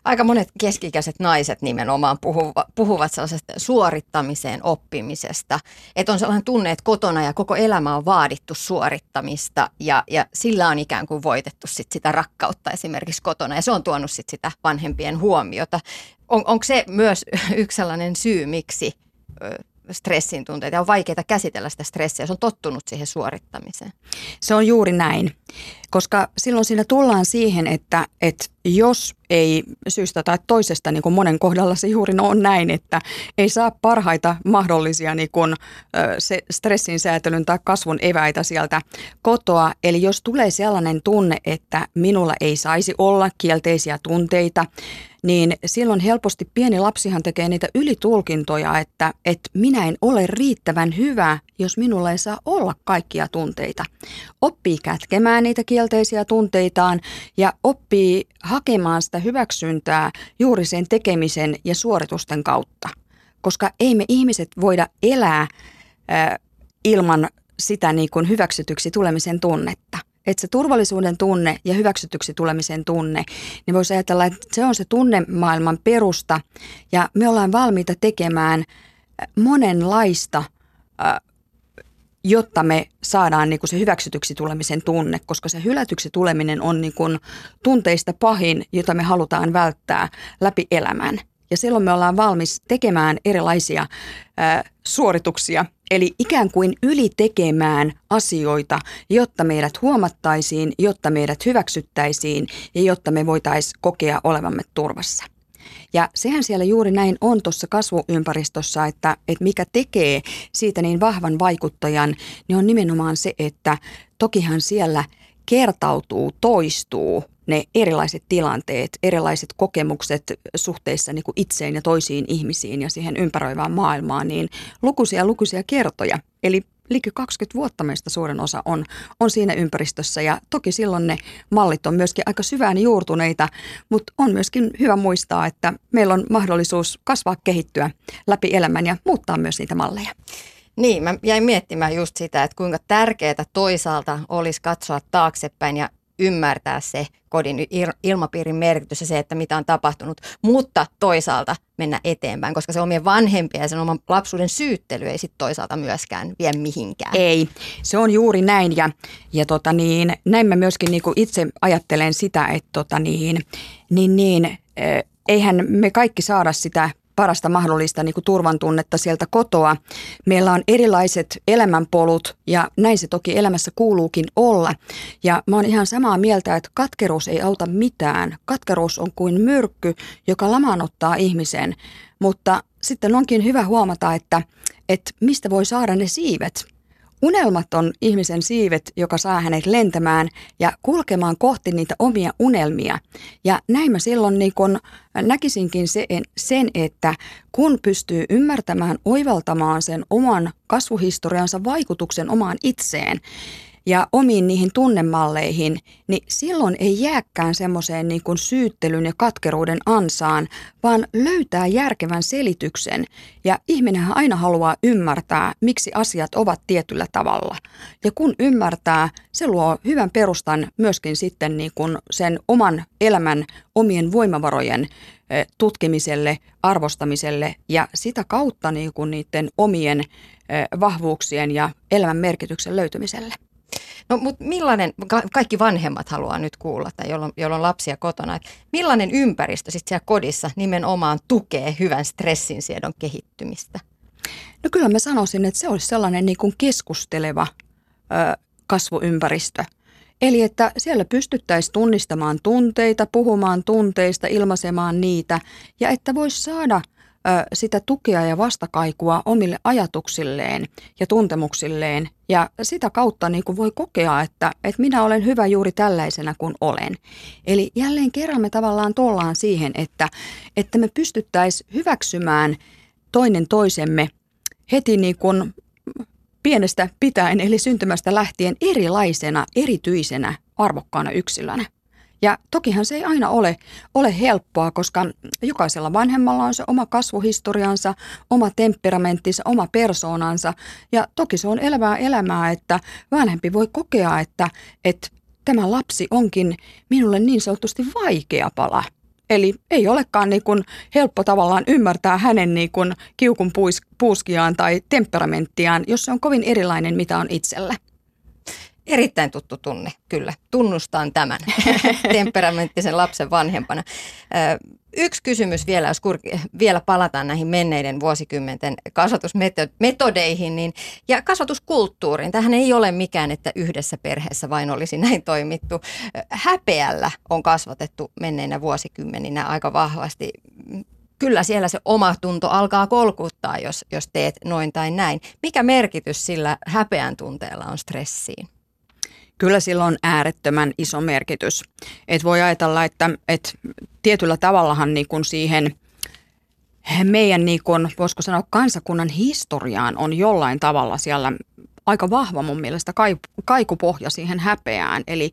aika monet keskikäiset naiset nimenomaan puhuva, puhuvat sellaisesta suorittamiseen oppimisesta. Että on sellainen tunne, että kotona ja koko elämä on vaadittu suorittamista ja, ja sillä on ikään kuin voitettu sit sitä rakkautta esimerkiksi kotona ja se on tuonut sit sitä vanhempien huomiota. On, onko se myös [LAUGHS] yksi sellainen syy, miksi stressin tunteita ja on vaikeaa käsitellä sitä stressiä, se on tottunut siihen suorittamiseen. Se on juuri näin, koska silloin siinä tullaan siihen, että, että jos ei syystä tai toisesta, niin kuin monen kohdalla se juuri on näin, että ei saa parhaita mahdollisia niin kuin, se stressin säätelyn tai kasvun eväitä sieltä kotoa. Eli jos tulee sellainen tunne, että minulla ei saisi olla kielteisiä tunteita, niin silloin helposti pieni lapsihan tekee niitä ylitulkintoja, että, että minä en ole riittävän hyvä, jos minulla ei saa olla kaikkia tunteita. Oppii kätkemään niitä kielteisiä tunteitaan ja oppii hakemaan sitä hyväksyntää juuri sen tekemisen ja suoritusten kautta. Koska ei me ihmiset voida elää äh, ilman sitä niin kuin hyväksytyksi tulemisen tunnetta että se turvallisuuden tunne ja hyväksytyksi tulemisen tunne, niin voisi ajatella, että se on se tunnemaailman perusta ja me ollaan valmiita tekemään monenlaista, jotta me saadaan niin kuin se hyväksytyksi tulemisen tunne, koska se hylätyksi tuleminen on niin kuin tunteista pahin, jota me halutaan välttää läpi elämän. Ja silloin me ollaan valmis tekemään erilaisia ää, suorituksia, eli ikään kuin ylitekemään asioita, jotta meidät huomattaisiin, jotta meidät hyväksyttäisiin ja jotta me voitaisiin kokea olevamme turvassa. Ja sehän siellä juuri näin on tuossa kasvuympäristössä, että, että mikä tekee siitä niin vahvan vaikuttajan, niin on nimenomaan se, että tokihan siellä kertautuu, toistuu ne erilaiset tilanteet, erilaiset kokemukset suhteissa niin kuin itseen ja toisiin ihmisiin ja siihen ympäröivään maailmaan, niin lukuisia lukuisia kertoja. Eli liki 20 vuotta meistä suurin osa on, on siinä ympäristössä ja toki silloin ne mallit on myöskin aika syvään juurtuneita, mutta on myöskin hyvä muistaa, että meillä on mahdollisuus kasvaa, kehittyä läpi elämän ja muuttaa myös niitä malleja. Niin, mä jäin miettimään just sitä, että kuinka tärkeää toisaalta olisi katsoa taaksepäin ja ymmärtää se kodin ilmapiirin merkitys ja se, että mitä on tapahtunut, mutta toisaalta mennä eteenpäin, koska se omien vanhempien ja sen oman lapsuuden syyttely ei sitten toisaalta myöskään vie mihinkään. Ei, se on juuri näin ja, ja tota niin, näin mä myöskin niin itse ajattelen sitä, että tota niin, niin, niin, eihän me kaikki saada sitä parasta mahdollista niin kuin turvan tunnetta sieltä kotoa. Meillä on erilaiset elämänpolut ja näin se toki elämässä kuuluukin olla. Ja mä oon ihan samaa mieltä, että katkeruus ei auta mitään. Katkeruus on kuin myrkky, joka lamaanottaa ihmisen. Mutta sitten onkin hyvä huomata, että, että mistä voi saada ne siivet. Unelmat on ihmisen siivet, joka saa hänet lentämään ja kulkemaan kohti niitä omia unelmia. Ja näin mä silloin niin kun näkisinkin sen, että kun pystyy ymmärtämään, oivaltamaan sen oman kasvuhistoriansa vaikutuksen omaan itseen, ja omiin niihin tunnemalleihin, niin silloin ei jääkään semmoiseen niin kuin syyttelyn ja katkeruuden ansaan, vaan löytää järkevän selityksen. Ja ihminenhän aina haluaa ymmärtää, miksi asiat ovat tietyllä tavalla. Ja kun ymmärtää, se luo hyvän perustan myöskin sitten niin kuin sen oman elämän omien voimavarojen eh, tutkimiselle, arvostamiselle ja sitä kautta niin kuin niiden omien eh, vahvuuksien ja elämän merkityksen löytymiselle. No mutta millainen, kaikki vanhemmat haluaa nyt kuulla, tai jolloin, jolloin lapsia kotona, että millainen ympäristö sitten siellä kodissa nimenomaan tukee hyvän stressinsiedon kehittymistä? No kyllä mä sanoisin, että se olisi sellainen niin kuin keskusteleva ö, kasvuympäristö. Eli että siellä pystyttäisiin tunnistamaan tunteita, puhumaan tunteista, ilmaisemaan niitä ja että voisi saada – sitä tukea ja vastakaikua omille ajatuksilleen ja tuntemuksilleen. Ja sitä kautta niin kuin voi kokea, että, että minä olen hyvä juuri tällaisena kuin olen. Eli jälleen kerran me tavallaan tullaan siihen, että, että me pystyttäisiin hyväksymään toinen toisemme heti niin kuin pienestä pitäen, eli syntymästä lähtien erilaisena, erityisenä, arvokkaana yksilönä. Ja tokihan se ei aina ole, ole helppoa, koska jokaisella vanhemmalla on se oma kasvuhistoriansa, oma temperamenttinsa, oma persoonansa. Ja toki se on elävää elämää, että vanhempi voi kokea, että, että tämä lapsi onkin minulle niin sanotusti vaikea pala. Eli ei olekaan niin kuin helppo tavallaan ymmärtää hänen niin kuin kiukun puuskiaan tai temperamenttiaan, jos se on kovin erilainen, mitä on itsellä. Erittäin tuttu tunne, kyllä. Tunnustan tämän [LAUGHS] temperamenttisen lapsen vanhempana. Yksi kysymys vielä, jos kur- vielä palataan näihin menneiden vuosikymmenten kasvatusmetodeihin niin, ja kasvatuskulttuuriin. Tähän ei ole mikään, että yhdessä perheessä vain olisi näin toimittu. Häpeällä on kasvatettu menneinä vuosikymmeninä aika vahvasti kyllä siellä se oma tunto alkaa kolkuttaa, jos, jos teet noin tai näin. Mikä merkitys sillä häpeän tunteella on stressiin? Kyllä sillä on äärettömän iso merkitys. Et voi ajatella, että, että tietyllä tavallahan niin kuin siihen meidän, niin kuin, voisiko sanoa, kansakunnan historiaan on jollain tavalla siellä aika vahva mun mielestä kaikupohja siihen häpeään. Eli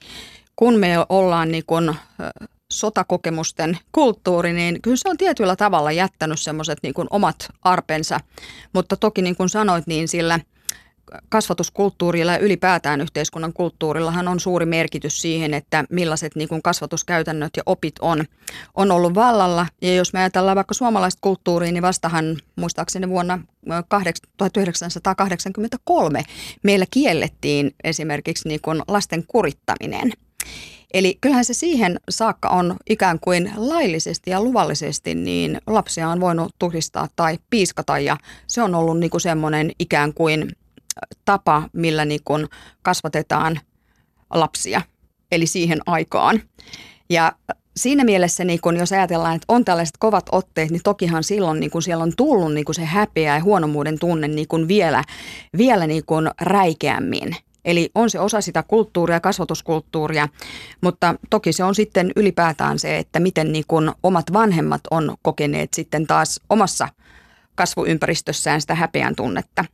kun me ollaan niin kuin, sotakokemusten kulttuuri, niin kyllä se on tietyllä tavalla jättänyt semmoiset niin omat arpensa. Mutta toki niin kuin sanoit, niin sillä – kasvatuskulttuurilla ja ylipäätään yhteiskunnan kulttuurillahan on suuri merkitys siihen, että millaiset niin kuin kasvatuskäytännöt ja opit on, on ollut vallalla. Ja jos me ajatellaan vaikka suomalaista kulttuuria, niin vastahan muistaakseni vuonna 1983 meillä kiellettiin esimerkiksi niin kuin lasten kurittaminen. Eli kyllähän se siihen saakka on ikään kuin laillisesti ja luvallisesti, niin lapsia on voinut tuhdistaa tai piiskata ja se on ollut niin kuin semmoinen ikään kuin tapa, millä niin kuin kasvatetaan lapsia, eli siihen aikaan. Ja siinä mielessä, niin kun jos ajatellaan, että on tällaiset kovat otteet, niin tokihan silloin niin kun siellä on tullut niin kun se häpeä ja huonomuuden tunne niin kun vielä, vielä niin kun räikeämmin. Eli on se osa sitä kulttuuria, kasvatuskulttuuria, mutta toki se on sitten ylipäätään se, että miten niin kun omat vanhemmat on kokeneet sitten taas omassa kasvuympäristössään sitä häpeän tunnetta.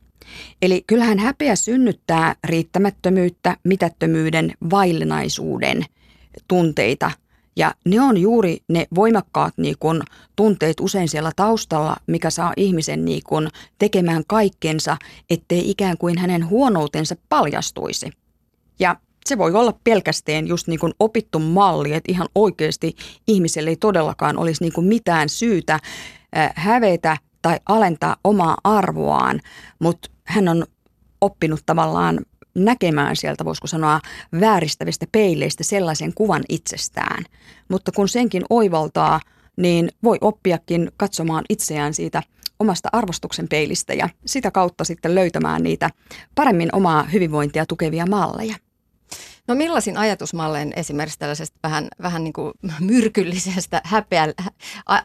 Eli kyllähän häpeä synnyttää riittämättömyyttä, mitättömyyden, vaillinaisuuden tunteita. Ja ne on juuri ne voimakkaat niin kun, tunteet usein siellä taustalla, mikä saa ihmisen niin kun, tekemään kaikkensa, ettei ikään kuin hänen huonoutensa paljastuisi. Ja se voi olla pelkästään just niin kuin opittu malli, että ihan oikeasti ihmiselle ei todellakaan olisi niin kuin mitään syytä hävetä tai alentaa omaa arvoaan, mutta hän on oppinut tavallaan näkemään sieltä, voisiko sanoa, vääristävistä peileistä sellaisen kuvan itsestään. Mutta kun senkin oivaltaa, niin voi oppiakin katsomaan itseään siitä omasta arvostuksen peilistä ja sitä kautta sitten löytämään niitä paremmin omaa hyvinvointia tukevia malleja. No millaisin ajatusmalleen esimerkiksi tällaisesta vähän, vähän niin kuin myrkyllisestä häpeä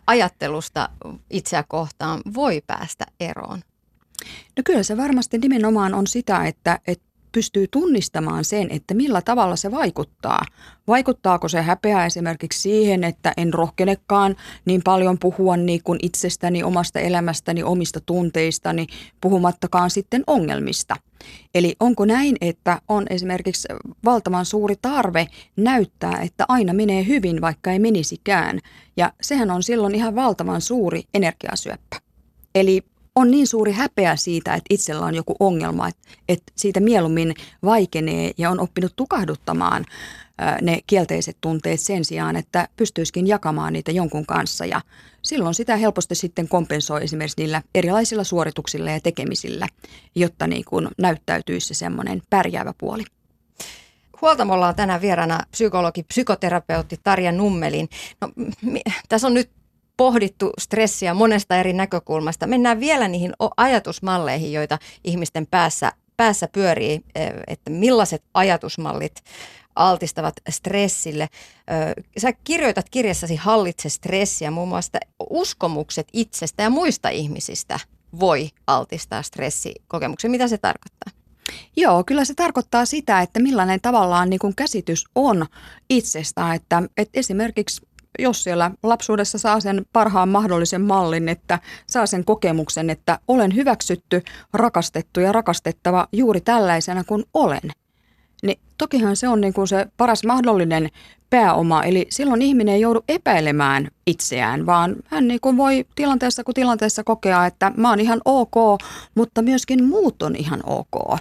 ajattelusta itseä kohtaan voi päästä eroon? No kyllä se varmasti nimenomaan on sitä, että, että pystyy tunnistamaan sen, että millä tavalla se vaikuttaa. Vaikuttaako se häpeä esimerkiksi siihen, että en rohkenekaan niin paljon puhua niin kuin itsestäni, omasta elämästäni, omista tunteistani, puhumattakaan sitten ongelmista. Eli onko näin, että on esimerkiksi valtavan suuri tarve näyttää, että aina menee hyvin, vaikka ei menisikään. Ja sehän on silloin ihan valtavan suuri energiasyöppä. Eli on niin suuri häpeä siitä, että itsellä on joku ongelma, että, että siitä mieluummin vaikenee ja on oppinut tukahduttamaan ne kielteiset tunteet sen sijaan, että pystyisikin jakamaan niitä jonkun kanssa. Ja silloin sitä helposti sitten kompensoi esimerkiksi niillä erilaisilla suorituksilla ja tekemisillä, jotta niin kuin näyttäytyisi se semmoinen pärjäävä puoli. Huoltamolla on tänään vieraana psykologi, psykoterapeutti Tarja Nummelin. No, tässä on nyt pohdittu stressiä monesta eri näkökulmasta. Mennään vielä niihin ajatusmalleihin, joita ihmisten päässä, päässä pyörii, e, että millaiset ajatusmallit altistavat stressille. Sä kirjoitat kirjassasi Hallitse stressiä, muun muassa uskomukset itsestä ja muista ihmisistä voi altistaa stressikokemuksen. Mitä se tarkoittaa? Joo, kyllä se tarkoittaa sitä, että millainen tavallaan niin kuin käsitys on itsestä, että, että esimerkiksi jos siellä lapsuudessa saa sen parhaan mahdollisen mallin, että saa sen kokemuksen, että olen hyväksytty, rakastettu ja rakastettava juuri tällaisena kuin olen, niin tokihan se on niin kuin se paras mahdollinen pääoma. Eli silloin ihminen ei joudu epäilemään itseään, vaan hän niin kuin voi tilanteessa kuin tilanteessa kokea, että mä oon ihan ok, mutta myöskin muut on ihan ok.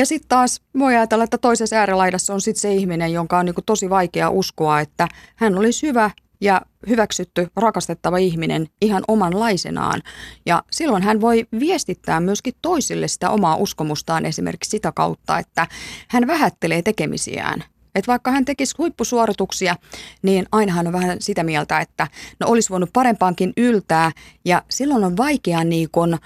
Ja sitten taas voi ajatella, että toisessa äärilaidassa on sitten se ihminen, jonka on niinku tosi vaikea uskoa, että hän olisi hyvä ja hyväksytty, rakastettava ihminen ihan omanlaisenaan. Ja silloin hän voi viestittää myöskin toisille sitä omaa uskomustaan esimerkiksi sitä kautta, että hän vähättelee tekemisiään. Että vaikka hän tekisi huippusuorituksia, niin ainahan on vähän sitä mieltä, että no olisi voinut parempaankin yltää. Ja silloin on vaikea niin kun,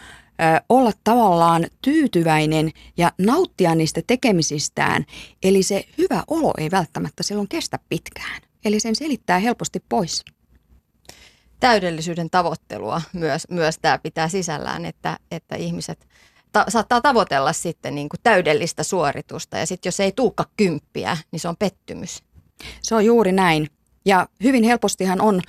olla tavallaan tyytyväinen ja nauttia niistä tekemisistään. Eli se hyvä olo ei välttämättä silloin kestä pitkään. Eli sen selittää helposti pois. Täydellisyyden tavoittelua myös, myös tämä pitää sisällään, että, että ihmiset ta- saattaa tavoitella sitten niin kuin täydellistä suoritusta ja sitten jos ei tuukka kymppiä, niin se on pettymys. Se on juuri näin. Ja hyvin helpostihan on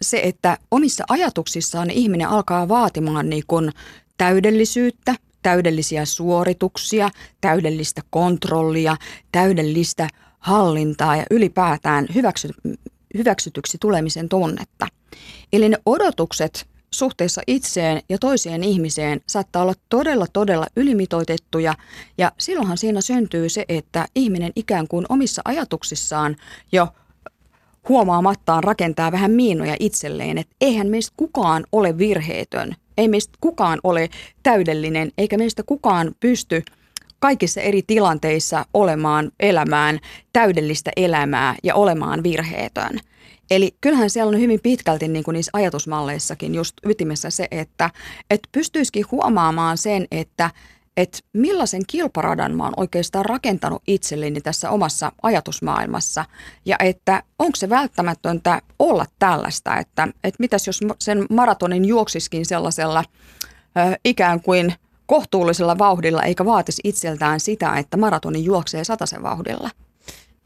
se, että omissa ajatuksissaan ihminen alkaa vaatimaan niin kuin täydellisyyttä, täydellisiä suorituksia, täydellistä kontrollia, täydellistä hallintaa ja ylipäätään hyväksy, hyväksytyksi tulemisen tunnetta. Eli ne odotukset suhteessa itseen ja toiseen ihmiseen saattaa olla todella, todella ylimitoitettuja ja silloinhan siinä syntyy se, että ihminen ikään kuin omissa ajatuksissaan jo – huomaamattaan rakentaa vähän miinoja itselleen, että eihän meistä kukaan ole virheetön, ei meistä kukaan ole täydellinen, eikä meistä kukaan pysty kaikissa eri tilanteissa olemaan, elämään täydellistä elämää ja olemaan virheetön. Eli kyllähän siellä on hyvin pitkälti niin kuin niissä ajatusmalleissakin just ytimessä se, että, että pystyisikin huomaamaan sen, että että millaisen kilparadan mä oon oikeastaan rakentanut itselleni tässä omassa ajatusmaailmassa ja että onko se välttämätöntä olla tällaista, että, että mitäs jos sen maratonin juoksiskin sellaisella ö, ikään kuin kohtuullisella vauhdilla eikä vaatisi itseltään sitä, että maratonin juoksee sataisen vauhdilla.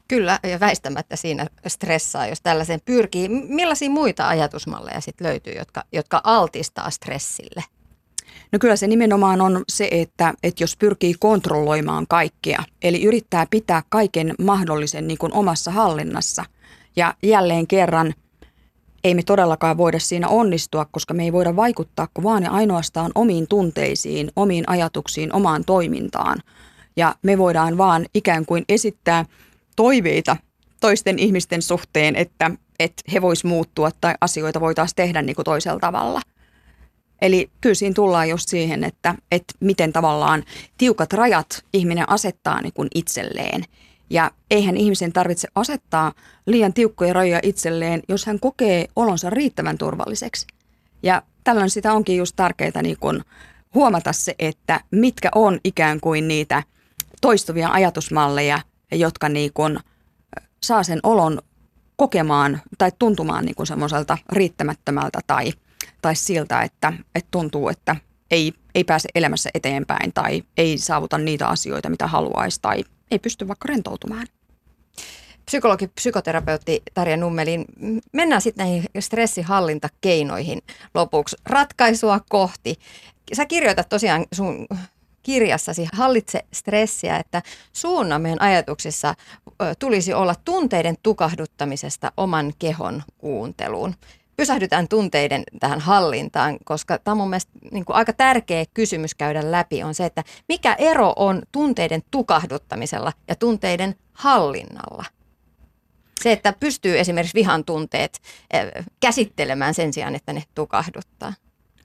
Kyllä, ja väistämättä siinä stressaa, jos tällaisen pyrkii. Millaisia muita ajatusmalleja sitten löytyy, jotka, jotka altistaa stressille? No kyllä se nimenomaan on se, että, että jos pyrkii kontrolloimaan kaikkea, eli yrittää pitää kaiken mahdollisen niin kuin omassa hallinnassa. Ja jälleen kerran ei me todellakaan voida siinä onnistua, koska me ei voida vaikuttaa kuin vaan ja ainoastaan omiin tunteisiin, omiin ajatuksiin, omaan toimintaan. Ja me voidaan vaan ikään kuin esittää toiveita toisten ihmisten suhteen, että, että he vois muuttua tai asioita voitaisiin tehdä niin kuin toisella tavalla. Eli kyllä siinä tullaan just siihen, että, että miten tavallaan tiukat rajat ihminen asettaa niin kuin itselleen. Ja eihän ihmisen tarvitse asettaa liian tiukkoja rajoja itselleen, jos hän kokee olonsa riittävän turvalliseksi. Ja tällöin sitä onkin just tärkeää niin kuin huomata se, että mitkä on ikään kuin niitä toistuvia ajatusmalleja, jotka niin kuin saa sen olon kokemaan tai tuntumaan niin kuin semmoiselta riittämättömältä tai, tai siltä, että, että tuntuu, että ei, ei pääse elämässä eteenpäin tai ei saavuta niitä asioita, mitä haluaisi tai ei pysty vaikka rentoutumaan. Psykologi, psykoterapeutti Tarja Nummelin, mennään sitten näihin stressihallintakeinoihin lopuksi. Ratkaisua kohti. Sä kirjoitat tosiaan sun kirjassasi Hallitse stressiä, että suunnan meidän ajatuksissa tulisi olla tunteiden tukahduttamisesta oman kehon kuunteluun. Pysähdytään tunteiden tähän hallintaan, koska tämä on mun mielestä niin kuin aika tärkeä kysymys käydä läpi, on se, että mikä ero on tunteiden tukahduttamisella ja tunteiden hallinnalla? Se, että pystyy esimerkiksi vihan tunteet käsittelemään sen sijaan, että ne tukahduttaa.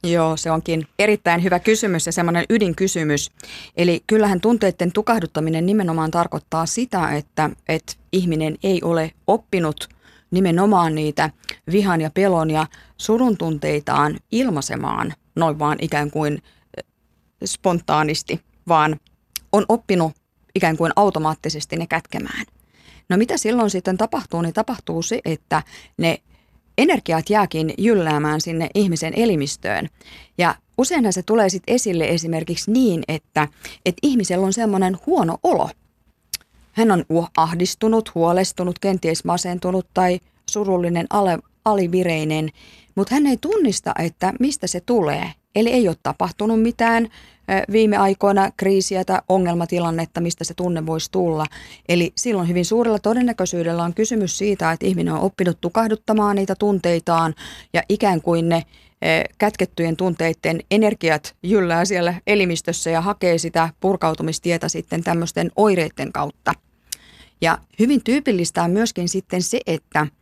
Joo, se onkin erittäin hyvä kysymys ja semmoinen ydinkysymys. Eli kyllähän tunteiden tukahduttaminen nimenomaan tarkoittaa sitä, että, että ihminen ei ole oppinut nimenomaan niitä vihan ja pelon ja surun tunteitaan ilmaisemaan noin vaan ikään kuin spontaanisti, vaan on oppinut ikään kuin automaattisesti ne kätkemään. No mitä silloin sitten tapahtuu, niin tapahtuu se, että ne energiat jääkin jylläämään sinne ihmisen elimistöön. Ja useinhan se tulee sitten esille esimerkiksi niin, että, että ihmisellä on semmoinen huono olo. Hän on ahdistunut, huolestunut, kenties masentunut tai surullinen, ale, alivireinen, mutta hän ei tunnista, että mistä se tulee. Eli ei ole tapahtunut mitään viime aikoina kriisiä tai ongelmatilannetta, mistä se tunne voisi tulla. Eli silloin hyvin suurella todennäköisyydellä on kysymys siitä, että ihminen on oppinut tukahduttamaan niitä tunteitaan ja ikään kuin ne kätkettyjen tunteiden energiat jyllää siellä elimistössä ja hakee sitä purkautumistietä sitten tämmöisten oireiden kautta. Ja hyvin tyypillistä on myöskin sitten se, että –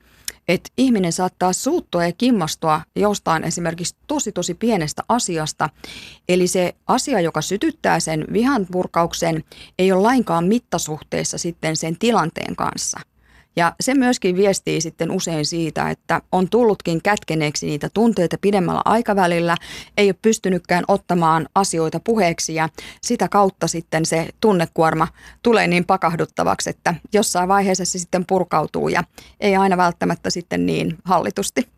että ihminen saattaa suuttua ja kimmastua jostain esimerkiksi tosi tosi pienestä asiasta. Eli se asia, joka sytyttää sen vihan purkauksen, ei ole lainkaan mittasuhteessa sitten sen tilanteen kanssa – ja se myöskin viestii sitten usein siitä, että on tullutkin kätkeneeksi niitä tunteita pidemmällä aikavälillä, ei ole pystynytkään ottamaan asioita puheeksi ja sitä kautta sitten se tunnekuorma tulee niin pakahduttavaksi, että jossain vaiheessa se sitten purkautuu ja ei aina välttämättä sitten niin hallitusti.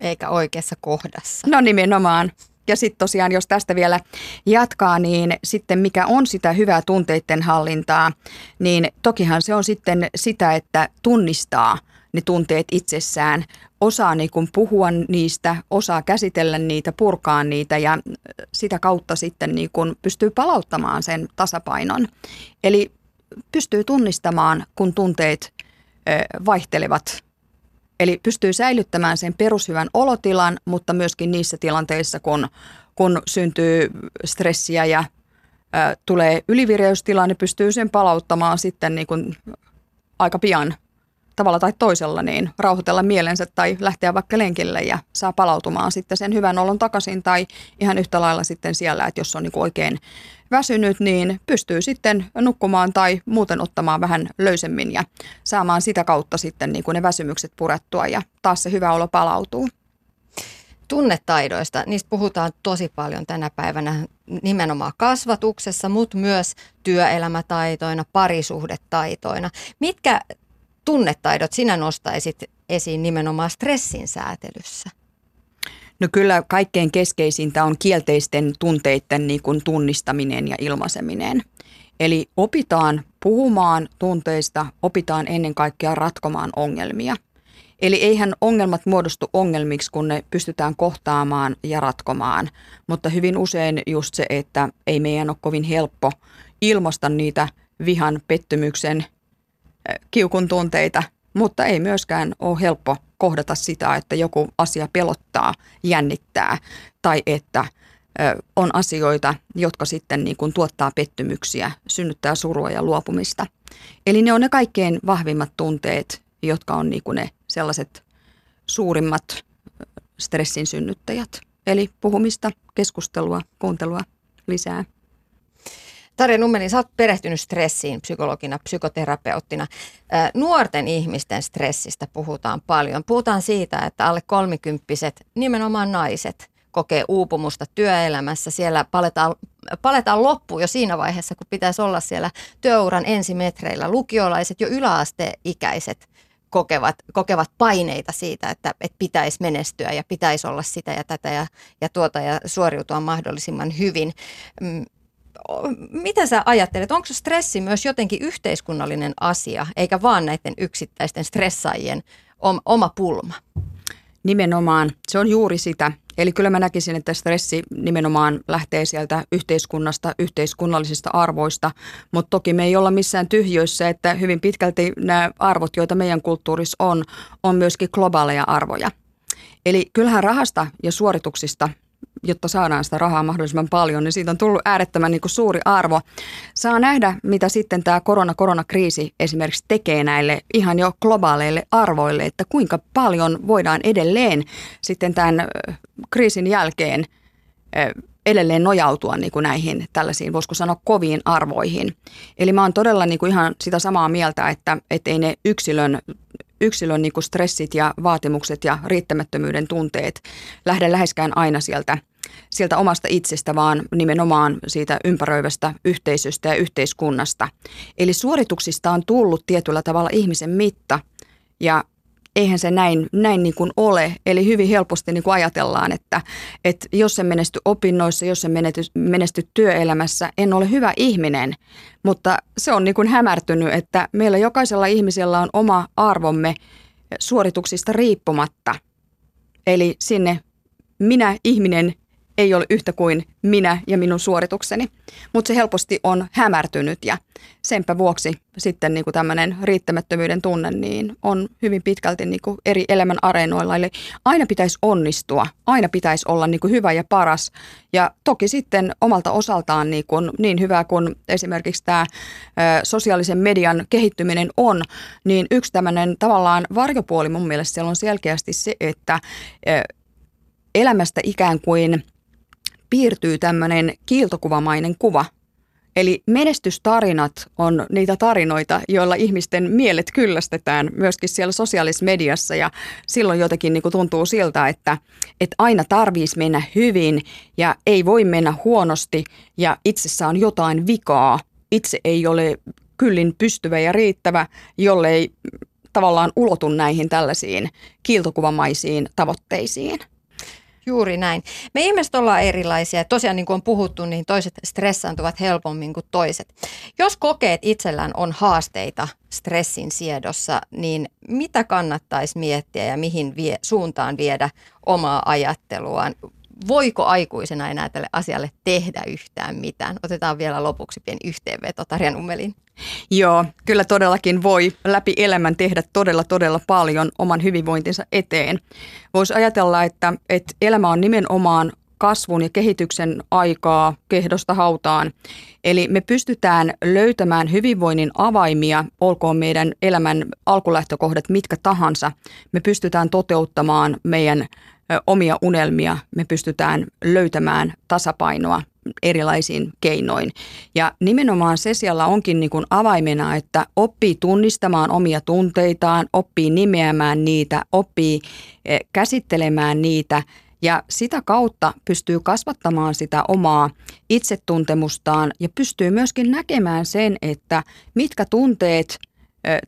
Eikä oikeassa kohdassa. No nimenomaan. Ja sitten tosiaan, jos tästä vielä jatkaa, niin sitten mikä on sitä hyvää tunteiden hallintaa, niin tokihan se on sitten sitä, että tunnistaa ne tunteet itsessään, osaa niin kuin puhua niistä, osaa käsitellä niitä, purkaa niitä ja sitä kautta sitten niin kuin pystyy palauttamaan sen tasapainon. Eli pystyy tunnistamaan, kun tunteet vaihtelevat Eli pystyy säilyttämään sen perushyvän olotilan, mutta myöskin niissä tilanteissa, kun, kun syntyy stressiä ja ä, tulee ylivireystila, niin pystyy sen palauttamaan sitten niin kuin aika pian tavalla tai toisella niin rauhoitella mielensä tai lähteä vaikka lenkille ja saa palautumaan sitten sen hyvän olon takaisin tai ihan yhtä lailla sitten siellä, että jos on niin oikein väsynyt, niin pystyy sitten nukkumaan tai muuten ottamaan vähän löysemmin ja saamaan sitä kautta sitten niin kuin ne väsymykset purettua ja taas se hyvä olo palautuu. Tunnetaidoista, niistä puhutaan tosi paljon tänä päivänä nimenomaan kasvatuksessa, mutta myös työelämätaitoina, parisuhdetaitoina. Mitkä tunnetaidot sinä nostaisit esiin nimenomaan stressin säätelyssä? No kyllä kaikkein keskeisintä on kielteisten tunteiden niin kuin tunnistaminen ja ilmaiseminen. Eli opitaan puhumaan tunteista, opitaan ennen kaikkea ratkomaan ongelmia. Eli eihän ongelmat muodostu ongelmiksi, kun ne pystytään kohtaamaan ja ratkomaan, mutta hyvin usein just se, että ei meidän ole kovin helppo ilmaista niitä vihan, pettymyksen, kiukun tunteita, mutta ei myöskään ole helppo kohdata sitä, että joku asia pelottaa, jännittää tai että on asioita, jotka sitten niin kuin tuottaa pettymyksiä, synnyttää surua ja luopumista. Eli ne on ne kaikkein vahvimmat tunteet, jotka on niin kuin ne sellaiset suurimmat stressin synnyttäjät. Eli puhumista, keskustelua, kuuntelua lisää. Tarja Nummelin, sä oot perehtynyt stressiin psykologina, psykoterapeuttina. Nuorten ihmisten stressistä puhutaan paljon. Puhutaan siitä, että alle kolmikymppiset, nimenomaan naiset, kokee uupumusta työelämässä. Siellä paletaan, paletaan loppuun jo siinä vaiheessa, kun pitäisi olla siellä työuran ensimetreillä. Lukiolaiset, jo yläasteikäiset kokevat, kokevat paineita siitä, että, että pitäisi menestyä ja pitäisi olla sitä ja tätä ja, ja tuota ja suoriutua mahdollisimman hyvin. Mitä sä ajattelet, onko stressi myös jotenkin yhteiskunnallinen asia, eikä vaan näiden yksittäisten stressaajien oma pulma? Nimenomaan, se on juuri sitä. Eli kyllä mä näkisin, että stressi nimenomaan lähtee sieltä yhteiskunnasta, yhteiskunnallisista arvoista, mutta toki me ei olla missään tyhjöissä, että hyvin pitkälti nämä arvot, joita meidän kulttuurissa on, on myöskin globaaleja arvoja. Eli kyllähän rahasta ja suorituksista jotta saadaan sitä rahaa mahdollisimman paljon, niin siitä on tullut äärettömän niin kuin suuri arvo. Saa nähdä, mitä sitten tämä korona-koronakriisi esimerkiksi tekee näille ihan jo globaaleille arvoille, että kuinka paljon voidaan edelleen sitten tämän kriisin jälkeen edelleen nojautua niin kuin näihin tällaisiin, voisiko sanoa, koviin arvoihin. Eli mä oon todella niin kuin ihan sitä samaa mieltä, että, että ei ne yksilön yksilön niin kuin stressit ja vaatimukset ja riittämättömyyden tunteet lähde läheskään aina sieltä, sieltä omasta itsestä, vaan nimenomaan siitä ympäröivästä yhteisöstä ja yhteiskunnasta. Eli suorituksista on tullut tietyllä tavalla ihmisen mitta ja eihän se näin, näin niin kuin ole. Eli hyvin helposti niin kuin ajatellaan, että, että jos en menesty opinnoissa, jos en menesty, menesty työelämässä, en ole hyvä ihminen. Mutta se on niin kuin hämärtynyt, että meillä jokaisella ihmisellä on oma arvomme suorituksista riippumatta. Eli sinne minä ihminen ei ole yhtä kuin minä ja minun suoritukseni, mutta se helposti on hämärtynyt ja senpä vuoksi sitten niin kuin tämmöinen riittämättömyyden tunne niin on hyvin pitkälti niin kuin eri elämän areenoilla. Eli aina pitäisi onnistua, aina pitäisi olla niin kuin hyvä ja paras ja toki sitten omalta osaltaan niin, niin hyvä kuin esimerkiksi tämä sosiaalisen median kehittyminen on, niin yksi tämmöinen tavallaan varjopuoli mun mielestä siellä on selkeästi se, että elämästä ikään kuin – piirtyy tämmöinen kiiltokuvamainen kuva. Eli menestystarinat on niitä tarinoita, joilla ihmisten mielet kyllästetään myöskin siellä sosiaalisessa mediassa ja silloin jotenkin niin kuin tuntuu siltä, että, että aina tarvitsisi mennä hyvin ja ei voi mennä huonosti ja itsessä on jotain vikaa. Itse ei ole kyllin pystyvä ja riittävä, jollei tavallaan ulotu näihin tällaisiin kiiltokuvamaisiin tavoitteisiin. Juuri näin. Me ihmiset ollaan erilaisia. Tosiaan niin kuin on puhuttu, niin toiset stressaantuvat helpommin kuin toiset. Jos kokeet itsellään on haasteita stressin siedossa, niin mitä kannattaisi miettiä ja mihin vie, suuntaan viedä omaa ajatteluaan? Voiko aikuisena enää tälle asialle tehdä yhtään mitään? Otetaan vielä lopuksi pieni yhteenveto Tarja Nummelin. Joo, kyllä todellakin voi läpi elämän tehdä todella todella paljon oman hyvinvointinsa eteen. Voisi ajatella, että, että elämä on nimenomaan kasvun ja kehityksen aikaa kehdosta hautaan. Eli me pystytään löytämään hyvinvoinnin avaimia, olkoon meidän elämän alkulähtökohdat mitkä tahansa. Me pystytään toteuttamaan meidän omia unelmia, me pystytään löytämään tasapainoa erilaisiin keinoin. Ja nimenomaan se siellä onkin niin kuin avaimena, että oppii tunnistamaan omia tunteitaan, oppii nimeämään niitä, oppii käsittelemään niitä ja sitä kautta pystyy kasvattamaan sitä omaa itsetuntemustaan ja pystyy myöskin näkemään sen, että mitkä tunteet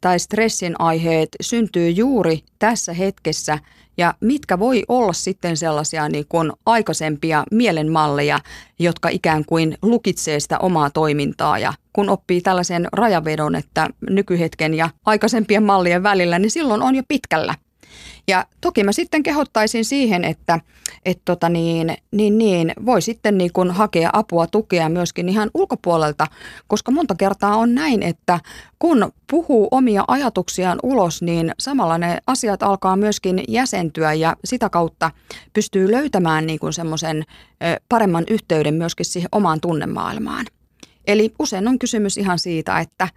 tai stressin aiheet syntyy juuri tässä hetkessä ja mitkä voi olla sitten sellaisia niin kuin aikaisempia mielenmalleja, jotka ikään kuin lukitsee sitä omaa toimintaa ja kun oppii tällaisen rajavedon, että nykyhetken ja aikaisempien mallien välillä, niin silloin on jo pitkällä. Ja toki mä sitten kehottaisin siihen, että et tota niin, niin, niin, voi sitten niin kun hakea apua, tukea myöskin ihan ulkopuolelta, koska monta kertaa on näin, että kun puhuu omia ajatuksiaan ulos, niin samalla ne asiat alkaa myöskin jäsentyä ja sitä kautta pystyy löytämään niin semmoisen paremman yhteyden myöskin siihen omaan tunnemaailmaan. Eli usein on kysymys ihan siitä, että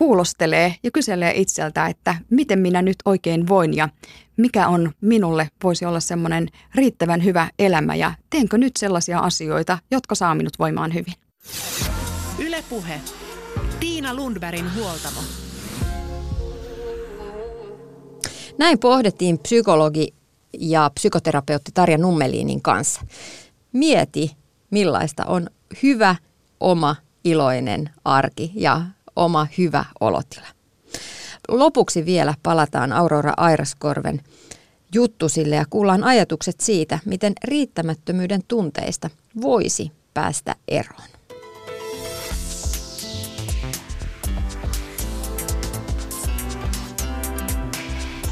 kuulostelee ja kyselee itseltä, että miten minä nyt oikein voin ja mikä on minulle voisi olla semmoinen riittävän hyvä elämä ja teenkö nyt sellaisia asioita, jotka saa minut voimaan hyvin. Ylepuhe. Tiina Lundbergin huoltamo. Näin pohdittiin psykologi ja psykoterapeutti Tarja Nummeliinin kanssa. Mieti, millaista on hyvä, oma, iloinen arki ja oma hyvä olotila. Lopuksi vielä palataan Aurora Airaskorven juttusille ja kuullaan ajatukset siitä, miten riittämättömyyden tunteista voisi päästä eroon.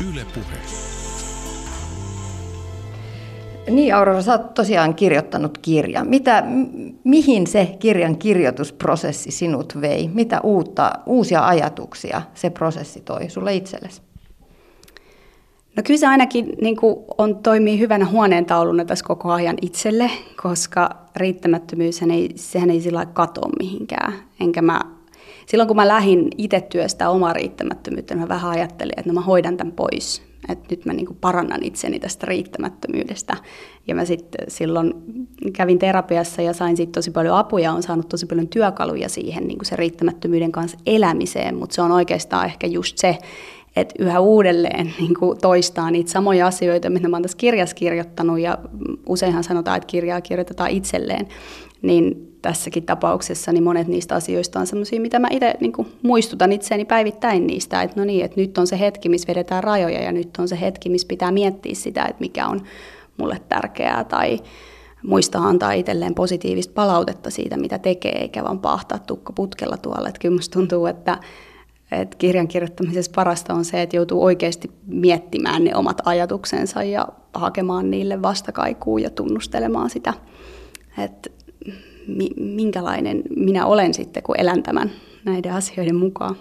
Yle Puhe. Niin Aurora, sä oot tosiaan kirjoittanut kirjan. Mitä, mihin se kirjan kirjoitusprosessi sinut vei? Mitä uutta, uusia ajatuksia se prosessi toi sulle itsellesi? No kyllä se ainakin niin kuin on, toimii hyvänä huoneentauluna tässä koko ajan itselle, koska riittämättömyys ei, sehän ei sillä katoa mihinkään. Enkä mä, silloin kun mä lähdin itse työstä omaa riittämättömyyttä, niin mä vähän ajattelin, että no mä hoidan tämän pois että nyt mä niin parannan itseni tästä riittämättömyydestä. Ja mä sitten silloin kävin terapiassa ja sain siitä tosi paljon apuja, on saanut tosi paljon työkaluja siihen niin se riittämättömyyden kanssa elämiseen, mutta se on oikeastaan ehkä just se, että yhä uudelleen niin toistaa niitä samoja asioita, mitä mä oon tässä kirjassa kirjoittanut, ja useinhan sanotaan, että kirjaa kirjoitetaan itselleen, niin tässäkin tapauksessa niin monet niistä asioista on sellaisia, mitä mä itse niin muistutan itseäni päivittäin niistä, että no niin, että nyt on se hetki, missä vedetään rajoja ja nyt on se hetki, missä pitää miettiä sitä, että mikä on mulle tärkeää tai muistaa antaa itselleen positiivista palautetta siitä, mitä tekee, eikä vaan pahtaa tukka putkella tuolla. Että kyllä musta tuntuu, että, että kirjan kirjoittamisessa parasta on se, että joutuu oikeasti miettimään ne omat ajatuksensa ja hakemaan niille vastakaikua ja tunnustelemaan sitä. Että minkälainen minä olen sitten, kun elän tämän näiden asioiden mukaan.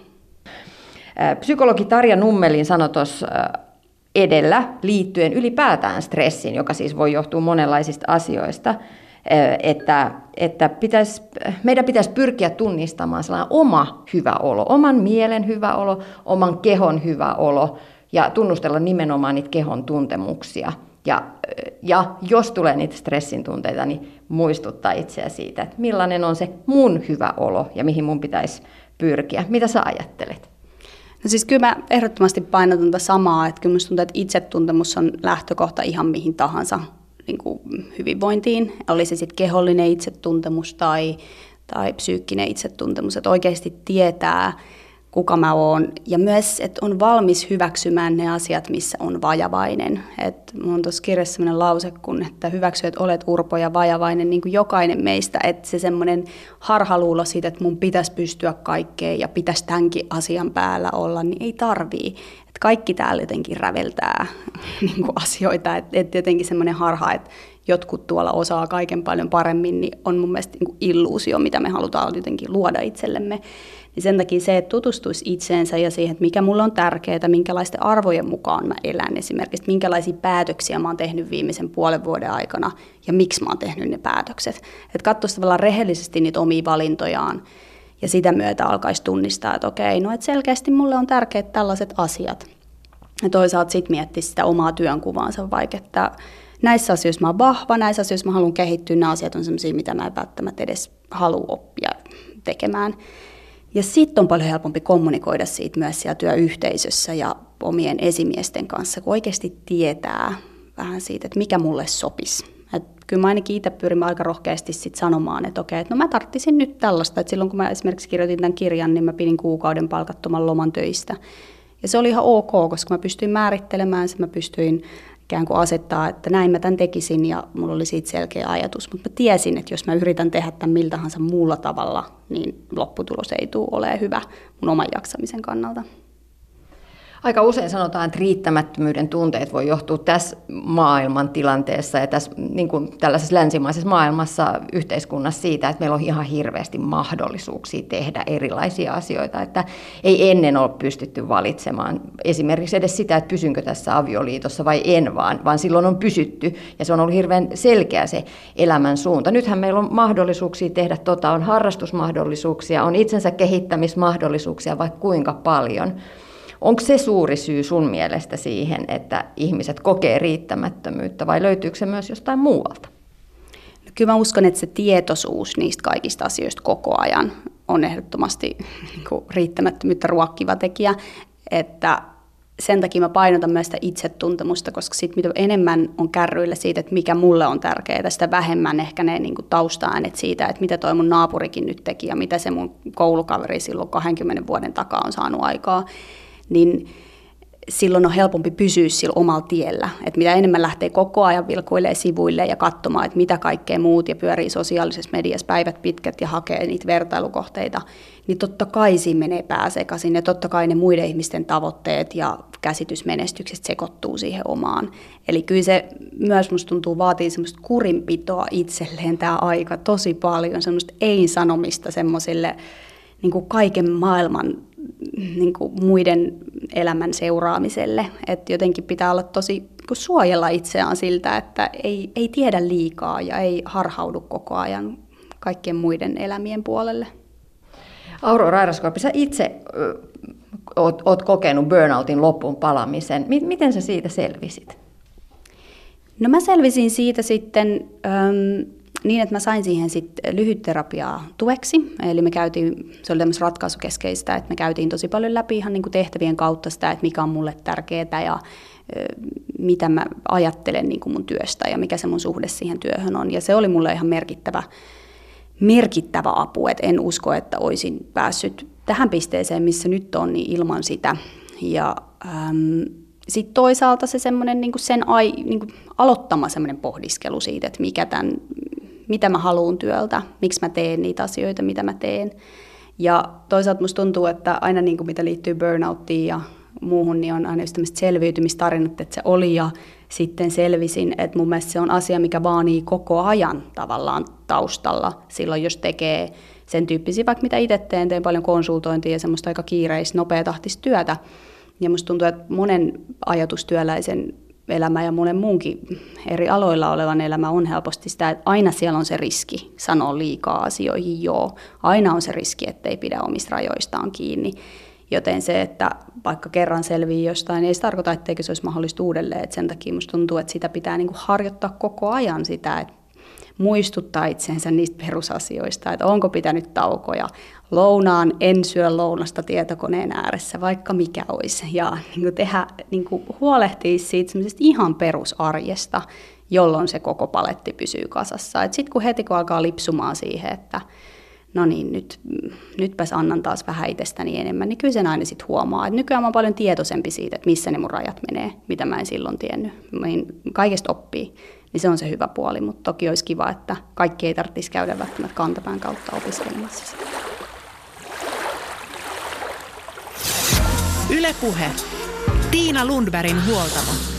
Psykologi Tarja Nummelin sanoi tuossa edellä liittyen ylipäätään stressiin, joka siis voi johtua monenlaisista asioista, että, että pitäisi, meidän pitäisi pyrkiä tunnistamaan sellainen oma hyvä olo, oman mielen hyvä olo, oman kehon hyvä olo ja tunnustella nimenomaan niitä kehon tuntemuksia – ja, ja jos tulee niitä stressin tunteita, niin muistuttaa itseä siitä, että millainen on se mun hyvä olo ja mihin mun pitäisi pyrkiä. Mitä sä ajattelet? No siis kyllä mä ehdottomasti painotan tätä samaa, että kyllä tuntuu, että itsetuntemus on lähtökohta ihan mihin tahansa niin kuin hyvinvointiin. Oli se sitten kehollinen itsetuntemus tai, tai psyykkinen itsetuntemus, että oikeasti tietää, kuka mä oon. Ja myös, että on valmis hyväksymään ne asiat, missä on vajavainen. Että mulla on tuossa kirjassa sellainen lause, kun että hyväksy, että olet urpo ja vajavainen, niin kuin jokainen meistä. Että se semmoinen harhaluulo siitä, että mun pitäisi pystyä kaikkeen ja pitäisi tämänkin asian päällä olla, niin ei tarvii. Että kaikki täällä jotenkin räveltää [LAUGHS] niin kuin asioita. Että et jotenkin semmoinen harha, että jotkut tuolla osaa kaiken paljon paremmin, niin on mun mielestä niin kuin illuusio, mitä me halutaan jotenkin luoda itsellemme. Niin sen takia se, että tutustuisi itseensä ja siihen, että mikä mulla on tärkeää, minkälaisten arvojen mukaan mä elän esimerkiksi, minkälaisia päätöksiä mä oon tehnyt viimeisen puolen vuoden aikana ja miksi mä oon tehnyt ne päätökset. Että katsoisi tavallaan rehellisesti niitä omia valintojaan ja sitä myötä alkaisi tunnistaa, että okei, no että selkeästi mulle on tärkeät tällaiset asiat. Ja toisaalta sitten miettiä sitä omaa työnkuvaansa, vaikka että näissä asioissa mä oon vahva, näissä asioissa mä haluan kehittyä, nämä asiat on sellaisia, mitä mä en välttämättä edes halua oppia tekemään. Ja sitten on paljon helpompi kommunikoida siitä myös siellä työyhteisössä ja omien esimiesten kanssa, kun oikeasti tietää vähän siitä, että mikä mulle sopisi. Et kyllä mä ainakin itse pyrin aika rohkeasti sit sanomaan, että okei, että no mä tarttisin nyt tällaista. Et silloin kun mä esimerkiksi kirjoitin tämän kirjan, niin mä pidin kuukauden palkattoman loman töistä. Ja se oli ihan ok, koska mä pystyin määrittelemään sen, mä pystyin ikään kuin asettaa, että näin mä tämän tekisin ja mulla oli siitä selkeä ajatus. Mutta mä tiesin, että jos mä yritän tehdä tämän miltä tahansa muulla tavalla, niin lopputulos ei tule olemaan hyvä mun oman jaksamisen kannalta. Aika usein sanotaan, että riittämättömyyden tunteet voi johtua tässä maailman tilanteessa ja tässä niin kuin tällaisessa länsimaisessa maailmassa yhteiskunnassa siitä, että meillä on ihan hirveästi mahdollisuuksia tehdä erilaisia asioita, että ei ennen ole pystytty valitsemaan esimerkiksi edes sitä, että pysynkö tässä avioliitossa vai en vaan, vaan silloin on pysytty ja se on ollut hirveän selkeä se elämän suunta. Nythän meillä on mahdollisuuksia tehdä tota, on harrastusmahdollisuuksia, on itsensä kehittämismahdollisuuksia vaikka kuinka paljon. Onko se suuri syy sun mielestä siihen, että ihmiset kokee riittämättömyyttä vai löytyykö se myös jostain muualta? No, kyllä mä uskon, että se tietoisuus niistä kaikista asioista koko ajan on ehdottomasti niin riittämättömyyttä ruokkiva tekijä, että sen takia mä painotan myös sitä itsetuntemusta, koska sit mitä enemmän on kärryillä siitä, että mikä mulle on tärkeää, sitä vähemmän ehkä ne niin taustaäänet siitä, että mitä toi mun naapurikin nyt teki ja mitä se mun koulukaveri silloin 20 vuoden takaa on saanut aikaa niin silloin on helpompi pysyä sillä omalla tiellä. Et mitä enemmän lähtee koko ajan vilkuilee sivuille ja katsomaan, että mitä kaikkea muut ja pyörii sosiaalisessa mediassa päivät pitkät ja hakee niitä vertailukohteita, niin totta kai siinä menee pääsekaisin ja totta kai ne muiden ihmisten tavoitteet ja käsitys menestyksestä sekoittuu siihen omaan. Eli kyllä se myös musta tuntuu vaatii semmoista kurinpitoa itselleen tämä aika tosi paljon, semmoista ei-sanomista semmoisille niin kaiken maailman niin kuin muiden elämän seuraamiselle. Että jotenkin pitää olla tosi suojella itseään siltä, että ei, ei tiedä liikaa ja ei harhaudu koko ajan kaikkien muiden elämien puolelle. Aurora Rairaskoipi, sä itse oot, oot kokenut burnoutin loppuun palamisen. Miten sä siitä selvisit? No mä selvisin siitä sitten... Ähm, niin, että mä sain siihen sitten lyhytterapiaa tueksi. Eli me käytiin, se oli tämmöistä ratkaisukeskeistä, että me käytiin tosi paljon läpi ihan niin kuin tehtävien kautta sitä, että mikä on mulle tärkeää ja mitä mä ajattelen niin kuin mun työstä ja mikä se mun suhde siihen työhön on. Ja se oli mulle ihan merkittävä, merkittävä apu, että en usko, että olisin päässyt tähän pisteeseen, missä nyt on, niin ilman sitä. Ja ähm, sitten toisaalta se semmoinen niin sen ai, niin aloittama semmoinen pohdiskelu siitä, että mikä tämän, mitä mä haluan työltä, miksi mä teen niitä asioita, mitä mä teen. Ja toisaalta musta tuntuu, että aina niin kuin mitä liittyy burnouttiin ja muuhun, niin on aina just tämmöistä selviytymistarinat, että se oli ja sitten selvisin, että mun mielestä se on asia, mikä vaanii koko ajan tavallaan taustalla silloin, jos tekee sen tyyppisiä, vaikka mitä itse teen, teen paljon konsultointia ja semmoista aika kiireistä, nopeatahtista työtä. Ja musta tuntuu, että monen ajatustyöläisen elämä ja monen muunkin eri aloilla olevan elämä on helposti sitä, että aina siellä on se riski sanoa liikaa asioihin joo. Aina on se riski, ettei pidä omista rajoistaan kiinni. Joten se, että vaikka kerran selvii jostain, ei se tarkoita, etteikö se olisi mahdollista uudelleen. Et sen takia musta tuntuu, että sitä pitää niinku harjoittaa koko ajan sitä, että muistuttaa itsensä niistä perusasioista, että onko pitänyt taukoja, lounaan, en syö lounasta tietokoneen ääressä, vaikka mikä olisi. Ja niin kuin tehdä, niin kuin huolehtia siitä ihan perusarjesta, jolloin se koko paletti pysyy kasassa. Sitten kun heti kun alkaa lipsumaan siihen, että no niin, nyt, nytpäs annan taas vähän itsestäni enemmän, niin kyllä sen aina sitten huomaa. Että nykyään mä oon paljon tietoisempi siitä, että missä ne mun rajat menee, mitä mä en silloin tiennyt. Niin kaikesta oppii, niin se on se hyvä puoli, mutta toki olisi kiva, että kaikki ei tarvitsisi käydä välttämättä kantapään kautta opiskelemassa. Ylepuhe. Tiina Lundbergin huoltamo.